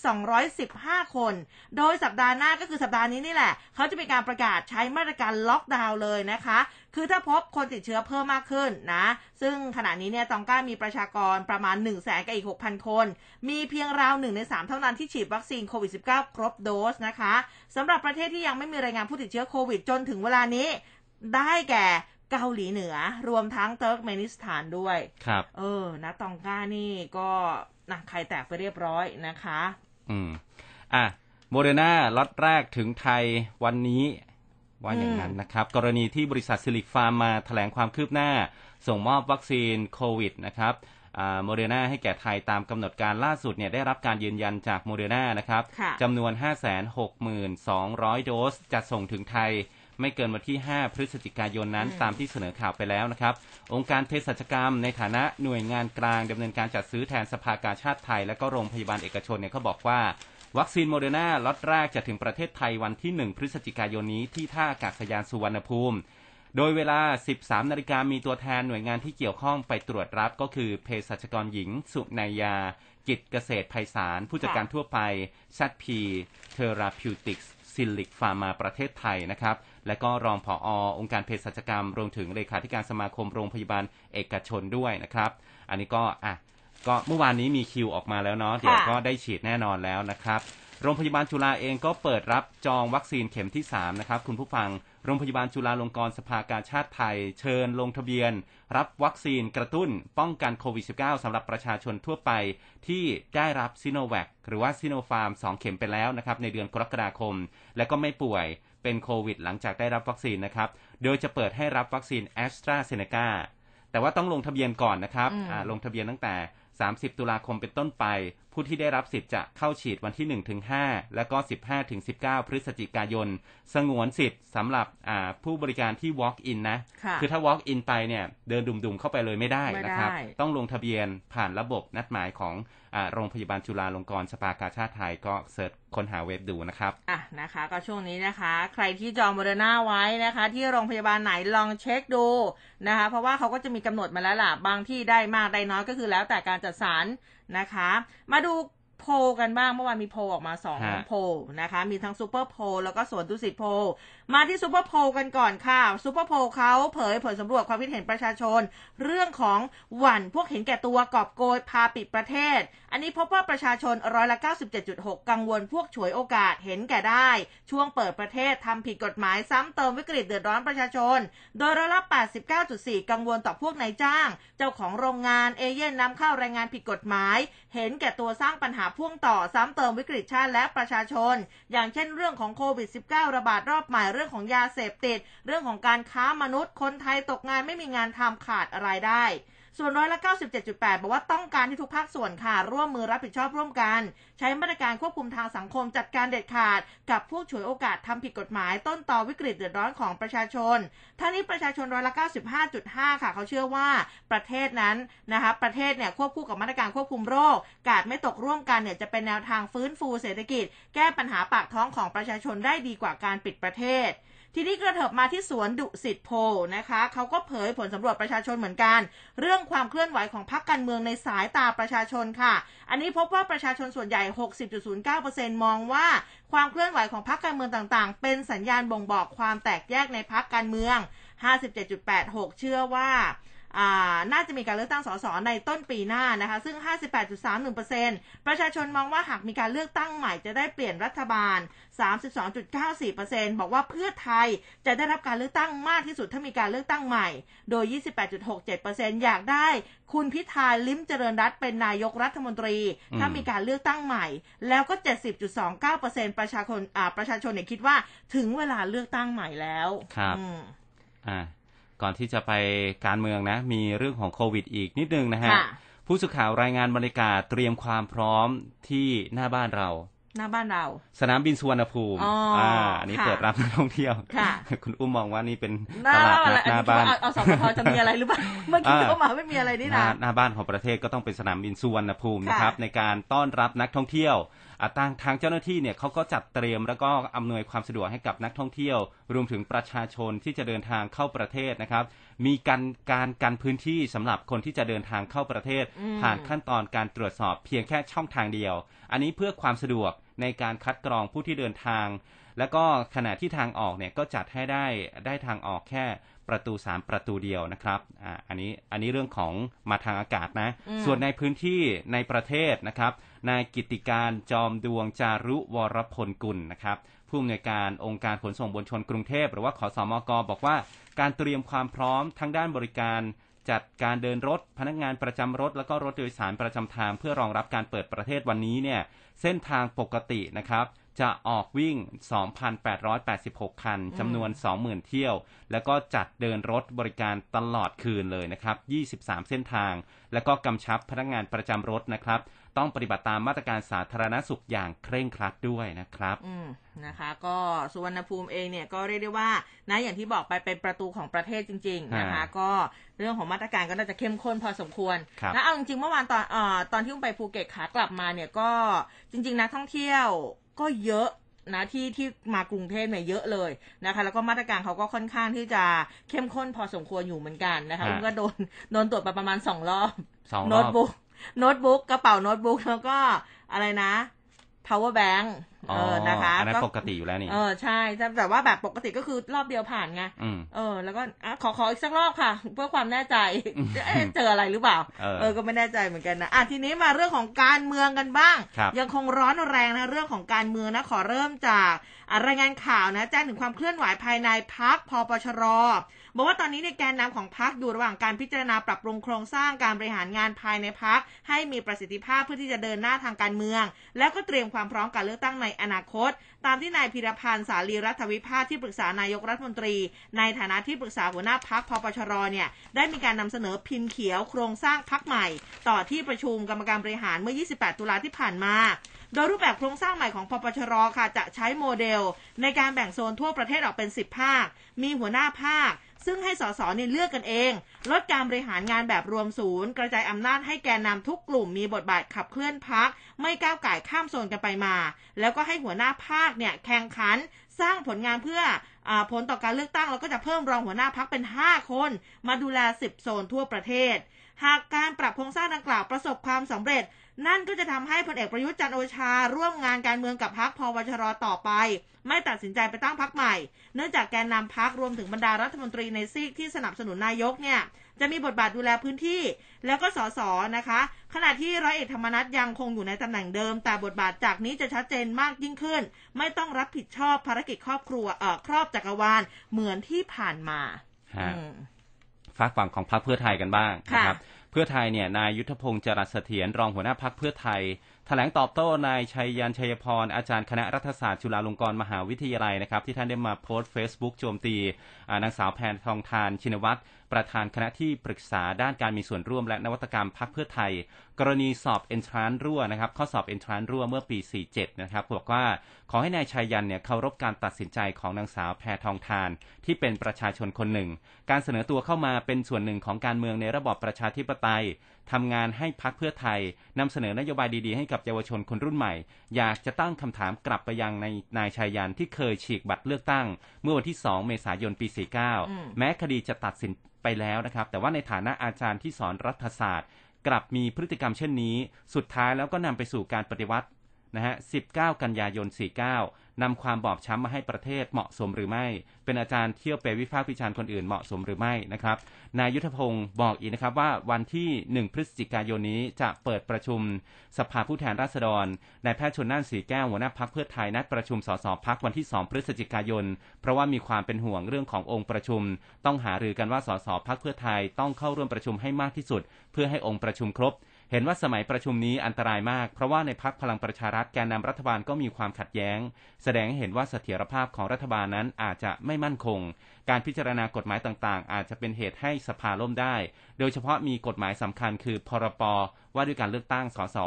215 คน โดยสัปดาห์หน้าก็คือสัปดาห์นี้นี่แหละ เขาจะมีการประกาศใช้มาตรการล็อกดาวน์เลยนะคะ คือถ้าพบคนติดเชื้อเพิ่มมากขึ้นนะ ซึ่งขณะนี้เนี่ยตองก้ามีประชากรประมาณ1 0 0 0 0แสนกับอีก 6,000 คน มีเพียงราว1ใน 3 เท่านั้นที่ฉีดวัคซีนโควิด -19 ครบโดสนะคะสำหรับประเทศที่ยังไม่มีรายงานผู้ติดเชื้อโควิดจนถึงเวลานี้ ได้แก่เกาหลีเหนือ รวมทั้งเติร์กเมนิสถานด้วย ครับ เออนะตองก้านี่ก็นะไข่แตกไปเรียบร้อยนะคะ อืม อะโมเดอร์นาล็อตแรกถึงไทยวันนี้ว่าอย่างนั้นนะครับ กรณีที่บริษัทซิลลิค ฟาร์มาแถลงความคืบหน้า ส่งมอบวัคซีนโควิดนะครับโมเดอร์นาให้แก่ไทยตามกำหนดการล่าสุดเนี่ยได้รับการยืนยันจากโมเดอร์นานะครับค่ะจำนวน 562,200 โดสจะส่งถึงไทย ไม่เกินวันที่ 5 พฤศจิกายนนั้นอืมตามที่เสนอข่าวไปแล้วนะครับ องค์การเภสัชกรรมในฐานะหน่วยงานกลางดำเนินการจัดซื้อแทนสภากาชาติไทย และก็โรงพยาบาลเอกชนเนี่ยเขาบอกว่าวัคซีนโมเดอร์นาล็อตแรกจะถึงประเทศไทยวันที่ 1 พฤศจิกายนนี้ที่ท่าอากาศยานสุวรรณภูมิ โดยเวลา 13 นาฬิกามีตัวแทนหน่วยงานที่เกี่ยวข้องไปตรวจรับก็คือเภสัชกรหญิง สุนายา กิจเกษตรไพศาล ผู้จัดการทั่วไป ZP Therapeutics ซิลลิค ฟาร์มาประเทศไทยนะครับ และก็รองผอองค์การเภสัชกรรม รวมถึงเลขาธิการสมาคมโรงพยาบาลเอกชนด้วยนะครับ อันนี้ก็อะก็เมื่อวานนี้มีคิวออกมาแล้วเนาะเดี๋ยวก็ได้ฉีดแน่นอนแล้วนะครับโรงพยาบาลจุฬาเองก็เปิดรับจองวัคซีนเข็มที่ 3 นะครับ คุณผู้ฟัง โรงพยาบาลจุฬาลงกรณ์สภากาชาติไทย เชิญลงทะเบียน รับวัคซีนกระตุ้นป้องกันโควิด -19 สำหรับประชาชนทั่วไปที่ได้รับซิโนแวคหรือว่าซิโนฟาร์ม 2 เข็มไปแล้วนะครับ ในเดือนกรกฎาคม และก็ไม่ป่วย เป็นโควิดหลังจากได้รับวัคซีนนะครับ โดยจะเปิดให้รับวัคซีนแอสตราเซเนกาแต่ว่าต้องลงทะเบียนก่อนนะครับอืมอ่าลงทะเบียนตั้งแต่ 30 ตุลาคมเป็นต้นไป ผู้ที่ได้รับสิทธิ์จะเข้าฉีดวันที่ 1 ถึง 5 และก็ 15 ถึง 19 พฤศจิกายน สงวนสิทธิ์สำหรับอ่าผู้บริการที่ walk in นะค่ะคือถ้า walk in ไปเนี่ย เดินดุมๆ เข้าไปเลยไม่ได้ไม่ได้นะครับ ต้องลงทะเบียนผ่านระบบนัดหมายของอา โรงพยาบาลจุฬาลงกรณ์สภากาชาติไทยก็ search ค้นหาเว็บดูนะครับอะนะคะ ก็ช่วงนี้นะคะ ใครที่จองโมเดอร์นาไว้นะคะ ที่โรงพยาบาลไหนลองเช็คดูนะคะ เพราะว่าเขาก็จะมีกำหนดมาแล้วล่ะ บางที่ได้มากได้น้อยก็คือแล้วแต่การจัดสรรนะคะ มาดูโพลกันบ้างเมื่อวานมีโพลออกมาสองฮะโพลนะคะ มีทั้งซูเปอร์โพลแล้วก็สวนดุสิตโพลมาที่ซูเปอร์โพลกันก่อนค่ะซูเปอร์โพลเขาเผยผลสำรวจความคิดเห็นประชาชน เรื่องของหวั่นพวกเห็นแก่ตัวกอบโกยพาปิดประเทศ อันนี้พบว่าประชาชนร้อยละ 97.6 กังวลพวกฉวยโอกาสเห็นแก่ได้ ช่วงเปิดประเทศทำผิดกฎหมายซ้ำเติมวิกฤตเดือดร้อนประชาชน โดยร้อยละ 89.4 กังวลต่อพวกนายจ้าง เจ้าของโรงงานเอเย่นนำเข้าแรงงานผิดกฎหมาย เห็นแก่ตัวสร้างปัญหาพ่วงต่อซ้ำเติมวิกฤตชาติและประชาชน อย่างเช่นเรื่องของโควิด -19 ระบาดรอบใหม่เรื่องของยาเสพติด เรื่องของการค้ามนุษย์ คนไทยตกงานไม่มีงานทำขาดรายได้ ส่วนร้อยละ 97.8 บอกว่าต้องการที่ทุกภาคส่วนค่ะ ร่วมมือรับผิดชอบร่วมกัน ใช้มาตรการควบคุมทางสังคมจัดการเด็ดขาด กับผู้ฉวยโอกาสทำผิดกฎหมาย ต้นต่อวิกฤตเดือดร้อนของประชาชนทั้งนี้ประชาชนร้อยละ 95.5 ค่ะ เขาเชื่อว่าประเทศนั้นนะคะประเทศเนี่ยควบคู่กับมาตรการควบคุมโรค กาดไม่ตกร่วมกันเนี่ยจะเป็นแนวทางฟื้นฟูเศรษฐกิจ แก้ปัญหาปากท้องของประชาชนได้ดีกว่าการปิดประเทศ ทีนี้กระเถิบมาที่สวนดุสิตโพนะคะเขาก็เผยผลสำรวจประชาชนเหมือนกัน เรื่องความเคลื่อนไหวของพรรคการเมืองในสายตาประชาชนค่ะ อันนี้พบว่าประชาชนส่วนใหญ่ 60.09%มองว่าความเคลื่อนไหวของพรรคการเมืองต่างๆ เป็นสัญญาณบ่งบอกความแตกแยกในพรรคการเมือง 57.86 เชื่อว่า น่าจะมีการเลือกตั้งสสในต้นปีหน้านะคะ ซึ่ง 58.31%ประชาชนมองว่าหากมีการเลือกตั้งใหม่จะได้เปลี่ยนรัฐบาล 32.94%บอกว่าเพื่อไทยจะได้รับการเลือกตั้งมากที่สุดถ้ามีการเลือกตั้งใหม่ โดย 28.67%อยากได้คุณพิธาลิ้มเจริญรัตเป็นนายกรัฐมนตรี ถ้ามีการเลือกตั้งใหม่ แล้วก็ 70.29%ประชาชนประชาชนเนี่ยคิดว่าถึงเวลาเลือกตั้งใหม่แล้ว ครับอ่า ก่อนที่จะไปการเมืองนะ มีเรื่องของโควิดอีกนิดนึงนะฮะ ผู้สื่อข่าวรายงานบรรยากาศเตรียมความพร้อมที่หน้าบ้านเราหน้าบ้านเรา สนามบินสุวรรณภูมิอ่าอันนี้เปิดรับนักท่องเที่ยวคุณอุ้มมองว่านี่เป็นตลาดนัดหน้าบ้านเอาสองพจะมีอะไรหรือเปล่าเมื่อกี้เข้ามาไม่มีอะไรนี่นะหน้าบ้านของประเทศก็ต้องเป็นสนามบินสุวรรณภูมินะครับในการต้อนรับนักท่องเที่ยว ทางทางเจ้าหน้าที่เนี่ยเขาก็จัดเตรียมแล้วก็อำนวยความสะดวกให้กับนักท่องเที่ยว รวมถึงประชาชนที่จะเดินทางเข้าประเทศนะครับ มีการการกันพื้นที่สำหรับคนที่จะเดินทางเข้าประเทศ ผ่านขั้นตอนการตรวจสอบเพียงแค่ช่องทางเดียว อันนี้เพื่อความสะดวกในการคัดกรองผู้ที่เดินทาง แล้วก็ขณะที่ทางออกเนี่ยก็จัดให้ได้ได้ทางออกแค่ ประตู3ประตูเดียวนะครับอ่าอันนี้อันนี้เรื่องของมาทางอากาศนะ ส่วนในพื้นที่ในประเทศนะครับนายกิติการจอมดวงจารุวรพลกุลนะครับผู้อำนวยการองค์การขนส่งมวลชนกรุงเทพหรือว่าขอสอมกบอกว่า การเตรียมความพร้อมทั้งด้านบริการจัดการเดินรถพนักงานประจำรถ แล้วก็รถโดยสารประจำทางเพื่อรองรับการเปิดประเทศวันนี้เนี่ย เส้นทางปกตินะครับจะออกวิ่ง 2,886 คัน จำนวน 20,000 เที่ยว แล้วก็จัดเดินรถบริการตลอดคืนเลยนะครับ 23 เส้นทาง แล้วก็กำชับพนักงานประจำรถนะครับ ต้องปฏิบัติตามมาตรการสาธารณสุขอย่างเคร่งครัดด้วยนะครับอืมนะคะ ก็สุวรรณภูมิเองเนี่ยก็เรียกได้ว่านะอย่างที่บอกไปเป็นประตูของประเทศจริง ๆ นะคะ ก็เรื่องของมาตรการก็น่าจะเข้มข้นพอสมควรนะเอาจริงๆเมื่อวานตอนเอ่อตอนที่อุ้มไปภูเก็ตขากลับมาเนี่ยก็จริง ๆนักท่องเที่ยวก็เยอะนะที่ที่มากรุงเทพเนี่ยเยอะเลยนะคะ แล้วก็มาตรการเขาก็ค่อนข้างที่จะเข้มข้นพอสมควรอยู่เหมือนกันนะคะก็โดนโดนตรวจไปประมาณสองรอบโน้ตบุ๊ก โน้ตบุ๊กกระเป๋าโน้ตบุ๊กแล้วก็อะไรนะ power bank เออนะคะอันนั้นปกติอยู่แล้วนี่ เออใช่แต่ว่าแบบปกติก็คือรอบเดียวผ่านไงเออ แล้วก็ขอขออีกสักรอบค่ะ เพื่อความแน่ใจเจออะไรหรือเปล่า เออก็ไม่แน่ใจเหมือนกันนะอะทีนี้มาเรื่องของการเมืองกันบ้าง ยังคงร้อนแรงนะเรื่องของการเมืองนะขอเริ่มจากรายงานข่าวนะแจ้งถึงความเคลื่อนไหวภายในพักพปชร บอกว่าตอนนี้ในแกนนำของพักอยู่ระหว่างการพิจารณาปรับปรุงโครงสร้างการบริหารงานภายในพักให้มีประสิทธิภาพเพื่อที่จะเดินหน้าทางการเมือง แล้วก็เตรียมความพร้อมการเลือกตั้งในอนาคต ตามที่นายพิรพันธ์สาลีรัฐวิภาที่ปรึกษานายกรัฐมนตรี ในฐานะที่ปรึกษาหัวหน้าพักพปชรเนี่ยได้มีการนำเสนอพิมพ์เขียวโครงสร้างพักใหม่ ต่อที่ประชุมกรรมการบริหารเมื่อ 28 ตุลาที่ผ่านมาโดยรูปแบบโครงสร้างใหม่ของพปชรค่ะจะใช้โมเดล ในการแบ่งโซนทั่วประเทศออกเป็น 10 ภาค มีหัวหน้าภาค ซึ่งให้สสเนี่ยเลือกกันเอง ลดการบริหารงานแบบรวมศูนย์ กระจายอำนาจให้แกนนำทุกกลุ่มมีบทบาทขับเคลื่อนพัก ไม่ก้าวไก่ข้ามโซนกันไปมา แล้วก็ให้หัวหน้าภาคเนี่ยแข่งขัน สร้างผลงานเพื่ออผลต่อการเลือกตั้งแล้วก็จะเพิ่มรองหัวหน้าพักเป็น 5 คน มาดูแล 10 โซนทั่วประเทศ หากการปรับโครงสร้างดังกล่าวประสบความสำเร็จ นั่นก็จะทำให้พลเอกประยุทธ์จันโอชา ร่วมงานการเมืองกับพักพวชรต่อไป ไม่ตัดสินใจไปตั้งพักใหม่ เนื่องจากแกนนำพักรวมถึงบรรดารัฐมนตรีในซีกที่สนับสนุนนายกเนี่ย จะมีบทบาทดูแลพื้นที่ แล้วก็สสนะคะ ขณะที่ร้อยเอกธรรมนัฐยังคงอยู่ในตำแหน่งเดิม แต่บทบาทจากนี้จะชัดเจนมากยิ่งขึ้น ไม่ต้องรับผิดชอบภารกิจครอบครัวเอ่อครอบจักรวาลเหมือนที่ผ่านมาฟากฝั่งของพรรคเพื่อไทยกันบ้างนะครับเพื่อไทยเนี่ยนายยุทธพงศ์จรัสเสถียรรองหัวหน้าพรรคเพื่อไทยแถลงตอบโต้นายไชยันต์ไชยพร อาจารย์คณะรัฐศาสตร์จุฬาลงกรณ์มหาวิทยาลัยนะครับ ที่ท่านได้มาโพสต์เฟซบุ๊กโจมตีนางสาวแพทองธารชินวัตร ประธานคณะที่ปรึกษาด้านการมีส่วนร่วมและนวัตกรรมพรรคเพื่อไทย กรณีสอบเอ็นทรานซ์รั่วนะครับ ข้อสอบเอ็นทรานซ์รั่วเมื่อปี 47 นะครับบอกว่าขอให้นายชัยยันเนี่ยเคารพการตัดสินใจของนางสาวแพทองทาน ที่เป็นประชาชนคนหนึ่ง การเสนอตัวเข้ามาเป็นส่วนหนึ่งของการเมืองในระบอบประชาธิปไตยทำงานให้พักเพื่อไทยนำเสนอนโยบายดีๆ ให้กับเยาวชนคนรุ่นใหม่ อยากจะตั้งคำถามกลับไปยังในนายชายันที่เคยฉีกบัตรเลือกตั้ง เมื่อวันที่ 2 เมษายนปีอืม49 แม้คดีจะตัดสิน ไปแล้วนะครับ แต่ว่าในฐานะอาจารย์ที่สอนรัฐศาสตร์ กลับมีพฤติกรรมเช่นนี้ สุดท้ายแล้วก็นำไปสู่การปฏิวัตินะฮะ 19 กันยายน 49 นำความบอบช้ำมาให้ประเทศเหมาะสมหรือไม่ เป็นอาจารย์เที่ยวไปวิพากษ์วิจารณ์คนอื่นเหมาะสมหรือไม่นะครับ นายยุทธพงศ์บอกอีกนะครับว่าวันที่ 1 พฤศจิกายนนี้จะเปิดประชุมสภาผู้แทนราษฎรนายแพทย์ชนน่านสีแก้วหัวหน้าพักเพื่อไทยนัดประชุมสสพักวันที่ 2 พฤศจิกายน เพราะว่ามีความเป็นห่วงเรื่องขององค์ประชุม ต้องหารือกันว่าสสพักเพื่อไทยต้องเข้าร่วมประชุมให้มากที่สุด เพื่อให้องค์ประชุมครบ เห็นว่าสมัยประชุมนี้อันตรายมาก เพราะว่าในพักพลังประชารัฐแกนนำรัฐบาลก็มีความขัดแย้ง แสดงให้เห็นว่าเสถียรภาพของรัฐบาลนั้นอาจจะไม่มั่นคงการพิจารณากฎหมายต่างๆ อาจจะเป็นเหตุให้สภาล่มได้ โดยเฉพาะมีกฎหมายสำคัญคือพรปว่าด้วยการเลือกตั้งสส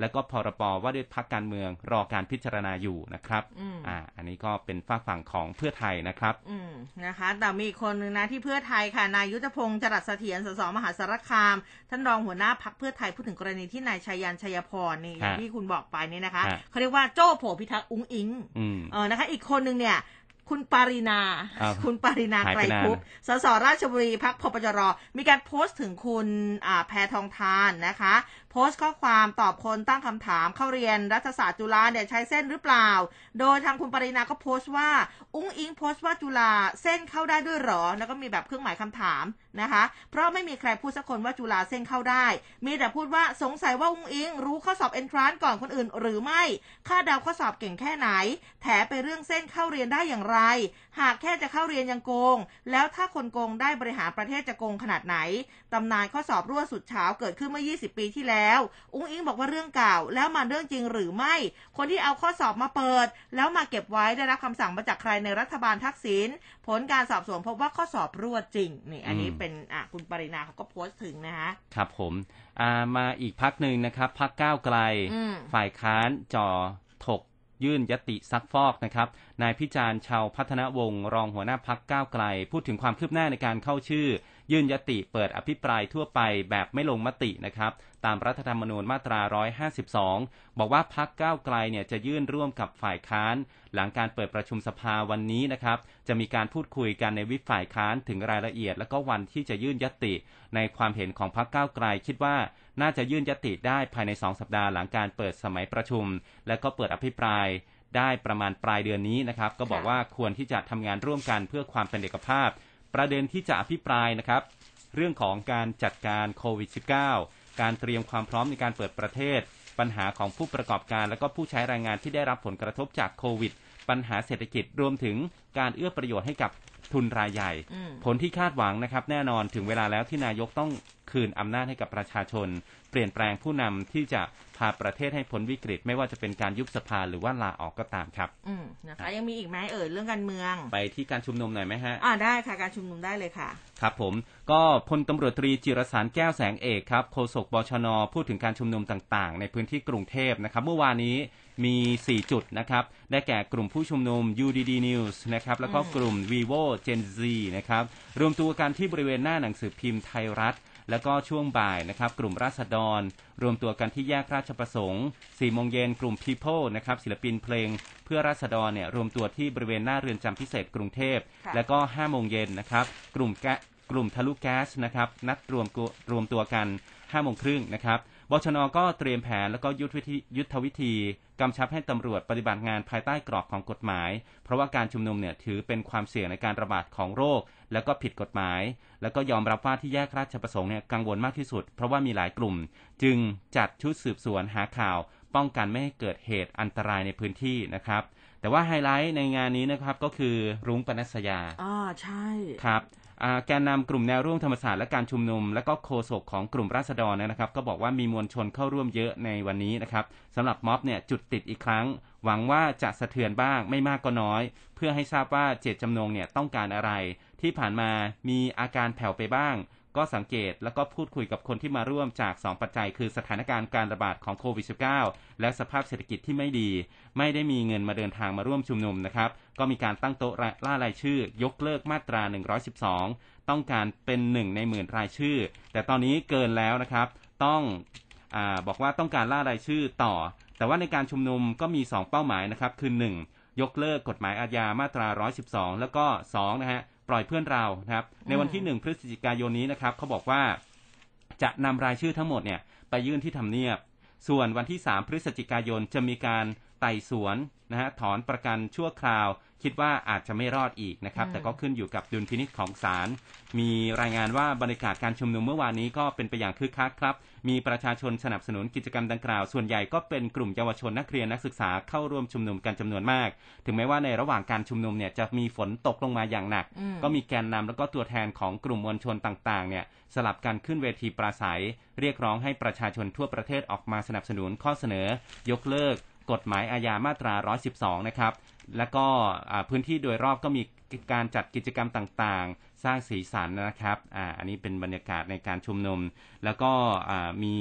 และก็พรปว่าด้วยพักการเมืองรอการพิจารณาอยู่นะครับอืมอ่าอันนี้ก็เป็นฝากฝั่งของเพื่อไทยนะครับ อืมนะคะ แต่มีอีกคนหนึ่งนะที่เพื่อไทยค่ะนายยุทธพงศ์จรัสเสถียรสสมหาสารคาม ท่านรองหัวหน้าพักเพื่อไทยพูดถึงกรณีที่นายชัยยันชัยพรนี่อย่างฮะที่คุณบอกไปนี่นะคะฮะเขาเรียกว่าโจ้โผพิทักษ์อุ้งอิงอืมเออนะคะ อีกคนหนึ่งเนี่ย คุณปารินาอ้าวคุณปารินาหายไกไปรนานคุปสสราชบุรีพักพปจร มีการโพสต์ถึงคุณอ่าแพทองทานนะคะ โพสต์ข้อความตอบคนตั้งคำถามเข้าเรียนรัฐศาสตร์จุฬาเนี่ยใช้เส้นหรือเปล่า โดยทางคุณปรินาก็โพสต์ว่า อุ้งอิงโพสต์ว่าจุฬาเส้นเข้าได้ด้วยหรอ แล้วก็มีแบบเครื่องหมายคำถามนะคะ เพราะไม่มีใครพูดสักคนว่าจุฬาเส้นเข้าได้ มีแต่พูดว่าสงสัยว่าอุ้งอิง รู้ข้อสอบเอนทรานก่อนคนอื่น หรือไม่คาดเดาข้อสอบเก่งแค่ไหน แถไปเรื่องเส้นเข้าเรียนได้อย่างไร หากแค่จะเข้าเรียนยังโกง แล้วถ้าคนโกงได้บริหารประเทศจะโกงขนาดไหนตำนานข้อสอบรั่วสุดเช้าเกิดขึ้นเมื่อ 20 ปีที่แล้วอุ้งอิงบอกว่าเรื่องเก่า แล้วมันเรื่องจริงหรือไม่ คนที่เอาข้อสอบมาเปิด แล้วมาเก็บไว้ได้รับคำสั่งมาจากใครในรัฐบาลทักษิณผลการสอบสวนพบว่าข้อสอบรั่วจริงนี่อันนี้อืมเป็นอะคุณปรินาเขาก็โพสต์ถึงนะคะครับผมอ่ามาอีกพักหนึ่งนะครับพักก้าวไกลอืมฝ่ายค้านจ่อถกยื่นยติซักฟอกนะครับ นายพิจารณ์ชาวพัฒนวงศ์รองหัวหน้าพักก้าวไกล พูดถึงความคืบหน้าในการเข้าชื่อ ยื่นยติเปิดอภิปรายทั่วไปแบบไม่ลงมตินะครับ ตามรัฐธรรมนูญมาตรา 152 บอกว่าพักก้าวไกลเนี่ยจะยื่นร่วมกับฝ่ายค้าน หลังการเปิดประชุมสภาวันนี้นะครับ จะมีการพูดคุยกันในวิปฝ่ายค้านถึงรายละเอียด และก็วันที่จะยื่นยติ ในความเห็นของพักก้าวไกลคิดว่าน่าจะยื่นยติได้ภายใน 2 สัปดาห์หลังการเปิดสมัยประชุม และก็เปิดอภิปรายได้ประมาณปลายเดือนนี้นะครับ ก็บอกว่าควรที่จะทำงานร่วมกันเพื่อความเป็นเอกภาพ ประเด็นที่จะอภิปรายนะครับ เรื่องของการจัดการโควิด -19 การเตรียมความพร้อมในการเปิดประเทศ ปัญหาของผู้ประกอบการและก็ผู้ใช้แรงงานที่ได้รับผลกระทบจากโควิด ปัญหาเศรษฐกิจรวมถึงการเอื้อประโยชน์ให้กับ ทุนรายใหญ่อืมผลที่คาดหวังนะครับ แน่นอนถึงเวลาแล้วที่นายกต้องคืนอำนาจให้กับประชาชน เปลี่ยนแปลงผู้นำที่จะพาประเทศให้พ้นวิกฤต ไม่ว่าจะเป็นการยุบสภาหรือว่าลาออกก็ตามครับ อืมนะคะยังมีอีกไหมเอ่ยเรื่องการเมือง ไปที่การชุมนุมหน่อยไหมฮะอ่าได้ค่ะการชุมนุมได้เลยค่ะ ครับผมก็พลตำรวจตรีจิรสารแก้วแสงเอกครับโฆษกบชน พูดถึงการชุมนุมต่างๆ ในพื้นที่กรุงเทพนะครับ เมื่อวานนี้มี 4 จุดนะครับ ได้แก่กลุ่มผู้ชุมนุม UDD News นะครับ แล้วก็กลุ่ม Vivo Gen Z นะครับรวมตัวกันที่บริเวณหน้าหนังสือพิมพ์ไทยรัฐ แล้วก็ช่วงบ่ายนะครับกลุ่มราษฎร รวมตัวกันที่แยกราชประสงค์4โมงเย็นกลุ่ม People นะครับศิลปินเพลง เพื่อราษฎรเนี่ยรวมตัวที่บริเวณหน้าเรือนจำพิเศษกรุงเทพค่ะแล้วก็5โมงเย็นนะครับกลุ่มแกะกลุ่มทะลุแก๊สนะครับนัดรวมตัวรวมตัวกัน5โมงครึ่งนะครับ บชนก็เตรียมแผนแล้วก็ยุทธวิธียุทธวิธีกำชับให้ตำรวจปฏิบัติงานภายใต้กรอบของกฎหมาย เพราะว่าการชุมนุมเนี่ยถือเป็นความเสี่ยงในการระบาดของโรค แล้วก็ผิดกฎหมาย แล้วก็ยอมรับว่าที่แยกราชประสงค์เนี่ยกังวลมากที่สุด เพราะว่ามีหลายกลุ่ม จึงจัดชุดสืบสวนหาข่าว ป้องกันไม่ให้เกิดเหตุอันตรายในพื้นที่นะครับแต่ว่าไฮไลท์ในงานนี้นะครับก็คือรุ้งปนัสยาอ่าใช่ครับอ่า แกนนำกลุ่มแนวร่วมธรรมศาสตร์และการชุมนุม และก็โฆษกของกลุ่มราษฎรนยนะครับ ก็บอกว่ามีมวลชนเข้าร่วมเยอะในวันนี้นะครับสำหรับม็อบเนี่ยจุดติดอีกครั้ง หวังว่าจะสะเทือนบ้างไม่มากก็น้อย เพื่อให้ทราบว่าเจตจำนงเนี่ยต้องการอะไร ที่ผ่านมามีอาการแผ่วไปบ้าง ก็สังเกตแล้วก็พูดคุยกับคนที่มาร่วมจาก 2 ปัจจัย คือสถานการณ์การระบาดของโควิด -19 และสภาพเศรษฐกิจที่ไม่ดี ไม่ได้มีเงินมาเดินทางมาร่วมชุมนุมนะครับ ก็มีการตั้งโต๊ะล่ารายชื่อ ยกเลิกมาตรา 112 ต้องการเป็นหนึ่งในหมื่นรายชื่อ แต่ตอนนี้เกินแล้วนะครับ ต้องอบอกว่าต้องการล่ารายชื่อต่อ แต่ว่าในการชุมนุมก็มี 2 เป้าหมายนะครับ คือ 1. ยกเลิกกฎหมายอาญามาตรา 112 แล้วก็ 2. นะฮะ ปล่อยเพื่อนเรานะครับ ในวันที่ 1 พฤศจิกายนนี้นะครับเขาบอกว่าจะนำรายชื่อทั้งหมดเนี่ยไปยื่นที่ทำเนียบ ส่วนวันที่ 3 พฤศจิกายนจะมีการ ไต่สวนนะฮะถอนประกันชั่วคราว คิดว่าอาจจะไม่รอดอีกนะครับอืมแต่ก็ขึ้นอยู่กับดุลพินิจของศาลมีรายงานว่าบรรยากาศการชุมนุมเมื่อวานนี้ก็เป็นไปอย่างคึกคักครับ มีประชาชนสนับสนุนกิจกรรมดังกล่าว ส่วนใหญ่ก็เป็นกลุ่มเยาวชนนักเรียนนักศึกษาเข้าร่วมชุมนุมกันจำนวนมาก ถึงแม้ว่าในระหว่างการชุมนุมเนี่ยจะมีฝนตกลงมาอย่างหนักอืมก็มีแกนนำแล้วก็ตัวแทนของกลุ่มมวลชนต่างๆเนี่ยสลับกันขึ้นเวทีปราศัย เรียกร้องให้ประชาชนทั่วประเทศออกมาสนับสนุนข้อเสนอ ยกเลิก กฎหมายอาญามาตรา 112 นะครับ แล้วก็อ่าพื้นที่โดยรอบก็มีการจัดกิจกรรมต่างๆ สร้างสีสันนะครับอ่าอันนี้เป็นบรรยากาศในการชุมนุม แล้วก็อ่ามี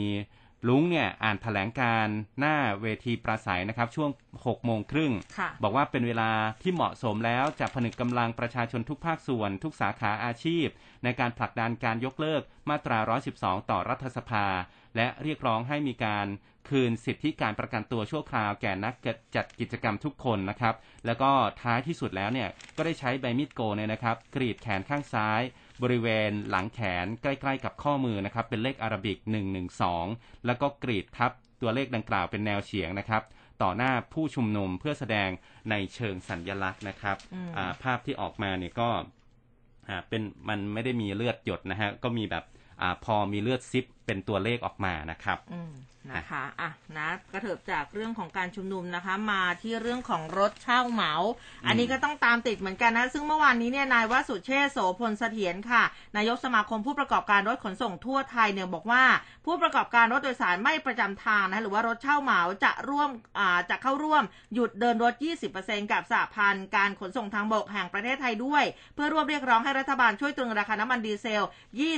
ลุงเนี่ยอ่านแถลงการณ์หน้าเวทีปราศัยนะครับ ช่วง6โมงครึ่งค่ะบอกว่าเป็นเวลาที่เหมาะสมแล้วจะผนึกกำลังประชาชนทุกภาคส่วน ทุกสาขาอาชีพ ในการผลักดันการยกเลิกมาตรา 112 ต่อรัฐสภา และเรียกร้องให้มีการ คืนสิทธิการประกันตัวชั่วคราวแก่นักจัดกิจกรรมทุกคนนะครับ แล้วก็ท้ายที่สุดแล้วเนี่ยก็ได้ใช้ใบมีดโกนเนี่ยนะครับ กรีดแขนข้างซ้าย บริเวณหลังแขนใกล้ๆกับข้อมือนะครับ เป็นเลขอาราบิก 112 แล้วก็กรีดทับตัวเลขดังกล่าวเป็นแนวเฉียงนะครับต่อหน้าผู้ชุมนุมเพื่อแสดงในเชิงสัญญลักษณ์นะครับอืมอ่าภาพที่ออกมาเนี่ยก็อ่าเป็นมันไม่ได้มีเลือดหยดนะฮะก็มีแบบอาพอมีเลือดซิปเป็นตัวเลขออกมานะครับนะคะอะนะกระเถิบจากเรื่องของการชุมนุมนะคะ มาที่เรื่องของรถเช่าเหมา อันนี้ก็ต้องตามติดเหมือนกันนะ ซึ่งเมื่อวานนี้เนี่ยนายวสุเชษโสพลเสถียรค่ะ นายกสมาคมผู้ประกอบการรถขนส่งทั่วไทยเนี่ยบอกว่า ผู้ประกอบการรถโดยสารไม่ประจำทางนะหรือว่ารถเช่าเหมาจะร่วมอ่าจะเข้าร่วมหยุดเดินรถ 20%กับสหพันธ์การขนส่งทางบกแห่งประเทศไทยด้วย เพื่อร่วมเรียกร้องให้รัฐบาลช่วยตรึงราคาน้ำมันดีเซล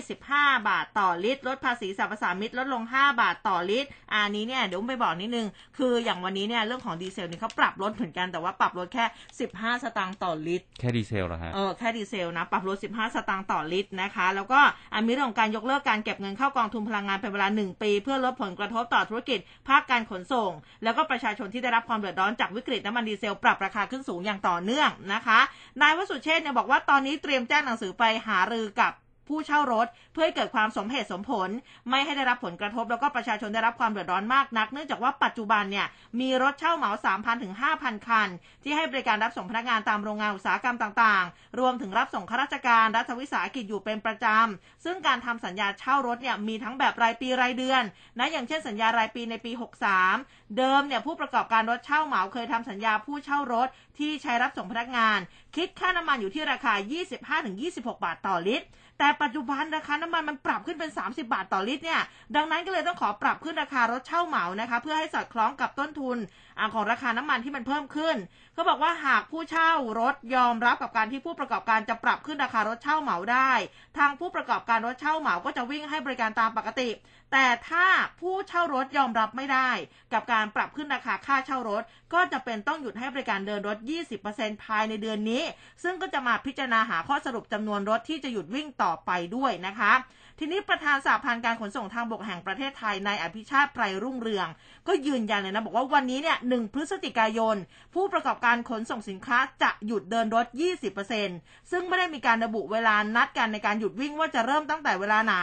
25 บาทต่อลิตรลดภาษีสรรพสามิตลดลง 5 บาทต่อลิตร อันนี้เนี่ยเดี๋ยวไปบอกนิดนึง คืออย่างวันนี้เนี่ยเรื่องของดีเซลนี่เขาปรับลดเหมือนกันแต่ว่าปรับลดแค่ 15 สตางค์ต่อลิตร แค่ดีเซลเหรอฮะ เออแค่ดีเซลนะปรับลด 15 สตางค์ต่อลิตรนะคะ แล้วก็อันมีเรื่องของการยกเลิกการเก็บเงินเข้ากองทุนพลังงานเป็นเวลา 1 ปี เพื่อลดผลกระทบต่อธุรกิจ ภาคการขนส่ง แล้วก็ประชาชนที่ได้รับความเดือดร้อนจากวิกฤตน้ำมันดีเซลปรับราคาขึ้นสูงอย่างต่อเนื่องนะคะนายวสุเชษฐ์เนี่ยบอกว่าตอนนี้เตรียมแจ้งหนังสือไปหารือกับ ผู้เช่ารถ เพื่อให้เกิดความสมเหตุสมผล ไม่ให้ได้รับผลกระทบ แล้วก็ประชาชนได้รับความเดือดร้อนมากนัก เนื่องจากว่าปัจจุบันเนี่ยมีรถเช่าเหมา 3,000 ถึง 5,000 คัน ที่ให้บริการรับส่งพนักงานตามโรงงานอุตสาหกรรมต่างๆ รวมถึงรับส่งข้าราชการรัฐวิสาหกิจอยู่เป็นประจำ ซึ่งการทำสัญญาเช่ารถเนี่ยมีทั้งแบบรายปีรายเดือนนะอย่างเช่นสัญญารายปีในปี 63 เดิมเนี่ยผู้ประกอบการรถเช่าเหมาเคยทำสัญญาผู้เช่ารถที่ใช้รับส่งพนักงาน คิดค่าน้ำมันอยู่ที่ราคา 25-26 บาทต่อลิตร แต่ปัจจุบันราคาน้ำมันมันปรับขึ้นเป็น 30 บาทต่อลิตรเนี่ย ดังนั้นก็เลยต้องขอปรับขึ้นราคารถเช่าเหมานะคะ เพื่อให้สอดคล้องกับต้นทุนอของราคาน้ำมันที่มันเพิ่มขึ้น เขาบอกว่าหากผู้เช่ารถยอมรับกับการที่ผู้ประกอบการจะปรับขึ้นราคารถเช่าเหมาได้ ทางผู้ประกอบการรถเช่าเหมาก็จะวิ่งให้บริการตามปกติ แต่ถ้าผู้เช่ารถยอมรับไม่ได้ กับการปรับขึ้นราคาค่าเช่ารถ ก็จะเป็นต้องหยุดให้บริการเดินรถ 20%ภายในเดือนนี้ ซึ่งก็จะมาพิจารณาหาข้อสรุปจำนวนรถที่จะหยุดวิ่งต่อไปด้วยนะคะ ทีนี้ประธานสหพันธ์การขนส่งทางบกแห่งประเทศไทยนายอภิชาติไพรรุ่งเรือง ก็ยืนยันเลยนะบอกว่าวันนี้เนี่ยหพฤศจิกายน ผู้ประกอบการขนส่งสินค้าจะหยุดเดินรถ 20%ซึ่งไม่ได้มีการระบุเวลานัดกันในการหยุดวิ่งว่าจะเริ่มตั้งแต่เวลาไหน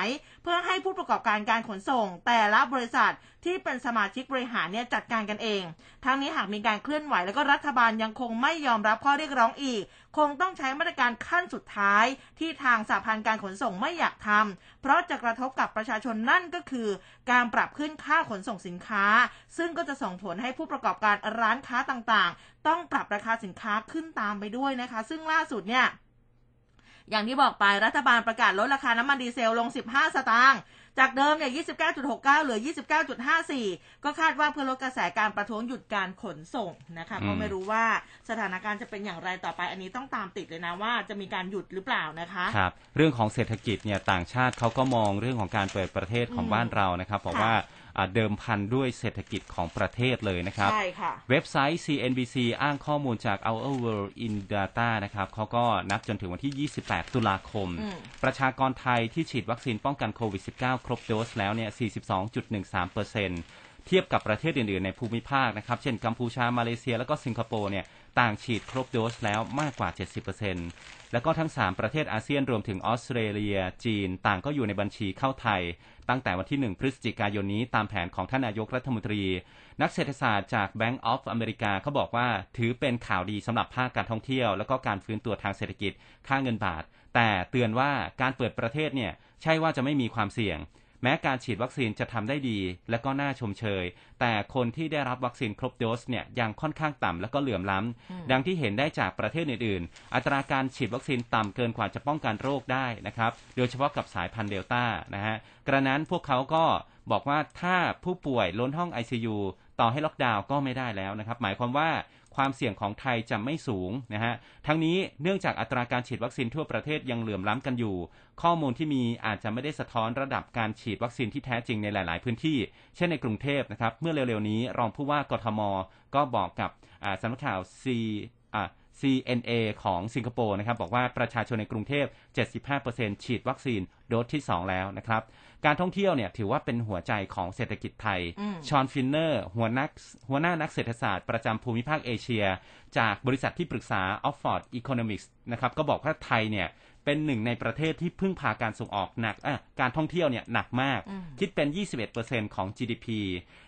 เพื่อให้ผู้ประกอบการการขนส่ง แต่ละบริษัทที่เป็นสมาชิกบริหารเนี่ยจัดการกันเอง ทั้งนี้หากมีการเคลื่อนไหวแล้วก็รัฐบาลยังคงไม่ยอมรับข้อเรียกร้องอีก คงต้องใช้มาตรการขั้นสุดท้ายที่ทางสหพันธ์การขนส่งไม่อยากทำเพราะจะกระทบกับประชาชนนั่นก็คือ การปรับขึ้นค่าขนส่งสินค้า ซึ่งก็จะส่งผลให้ผู้ประกอบการร้านค้าต่างๆ ต้องปรับราคาสินค้าขึ้นตามไปด้วยนะคะ ซึ่งล่าสุดเนี่ยอย่างที่บอกไปรัฐบาลประกาศลดราคาน้ำมันดีเซลลง 15 สตางค์ จากเดิมเนี่ย 29.69 เหลือ 29.54 ก็คาดว่าเพื่อลดกระแสการประท้วงหยุดการขนส่งนะคะอืมก็ไม่รู้ว่าสถานการณ์จะเป็นอย่างไรต่อไป อันนี้ต้องตามติดเลยนะว่าจะมีการหยุดหรือเปล่านะคะครับเรื่องของเศรษฐกิจเนี่ยต่างชาติเขาก็มองเรื่องของการเปิดประเทศของอืมบ้านเรานะครับบอกค่ะว่าอ่า เดิมพันด้วยเศรษฐกิจของประเทศเลยนะครับ ใช่ค่ะ เว็บไซต์ CNBC อ้างข้อมูลจาก Our World in Data นะครับเขาก็นับจนถึงวันที่ 28 ตุลาคมอืมประชากรไทยที่ฉีดวัคซีนป้องกันโควิด -19 ครบโดสแล้วเนี่ย 42.13%เทียบกับประเทศอื่น ๆ ในภูมิภาคนะครับ เช่นกัมพูชา มาเลเซีย แล้วก็สิงคโปร์เนี่ย ต่างฉีดครบโดสแล้วมากกว่า 70%แล้วก็ทั้ง 3 ประเทศอาเซียนรวมถึงออสเตรเลีย จีน ต่างก็อยู่ในบัญชีเข้าไทย ตั้งแต่วันที่ 1 พฤศจิกายนนี้ตามแผนของท่านนายกรัฐมนตรี นักเศรษฐศาสตร์จาก Bank of America เขาบอกว่าถือเป็นข่าวดีสำหรับภาคการท่องเที่ยว แล้วก็การฟื้นตัวทางเศรษฐกิจค่าเงินบาท แต่เตือนว่าการเปิดประเทศเนี่ยใช่ว่าจะไม่มีความเสี่ยง แม้การฉีดวัคซีนจะทำได้ดี และก็น่าชมเชย แต่คนที่ได้รับวัคซีนครบโดสเนี่ยยังค่อนข้างต่ำและก็เหลื่อมล้ำดังที่เห็นได้จากประเทศอื่น ๆ อัตราการฉีดวัคซีนต่ำเกินกว่าจะป้องกันโรคได้นะครับ โดยเฉพาะกับสายพันธุ์เดลต้านะฮะกระนั้นพวกเขาก็บอกว่าถ้าผู้ป่วยล้นห้อง ICU ต่อให้ล็อกดาวน์ก็ไม่ได้แล้วนะครับ หมายความว่า ความเสี่ยงของไทยจะไม่สูงนะฮะทั้งนี้เนื่องจากอัตราการฉีดวัคซีนทั่วประเทศยังเหลื่อมล้ำกันอยู่ ข้อมูลที่มีอาจจะไม่ได้สะท้อนระดับการฉีดวัคซีนที่แท้จริงในหลาย ๆ พื้นที่ เช่นในกรุงเทพนะครับเมื่อเร็ว ๆ นี้รองผู้ว่ากทม ก็บอกกับสำนักข่าว C อ่า CNA ของสิงคโปร์นะครับบอกว่าประชาชนในกรุงเทพ 75%ฉีดวัคซีนโดสที่ 2 แล้วนะครับ การท่องเที่ยวเนี่ยถือว่าเป็นหัวใจของเศรษฐกิจไทยอืมชอนฟินเนอร์ หัวนักหัวหน้านักเศรษฐศาสตร์ประจำภูมิภาคเอเชีย จากบริษัทที่ปรึกษา Oxford Economics นะครับก็บอกว่าไทยเนี่ยเป็นหนึ่งในประเทศที่พึ่งพาการส่งออกหนักอะการท่องเที่ยวเนี่ยหนักมากอืมคิดเป็น 21%ของ GDP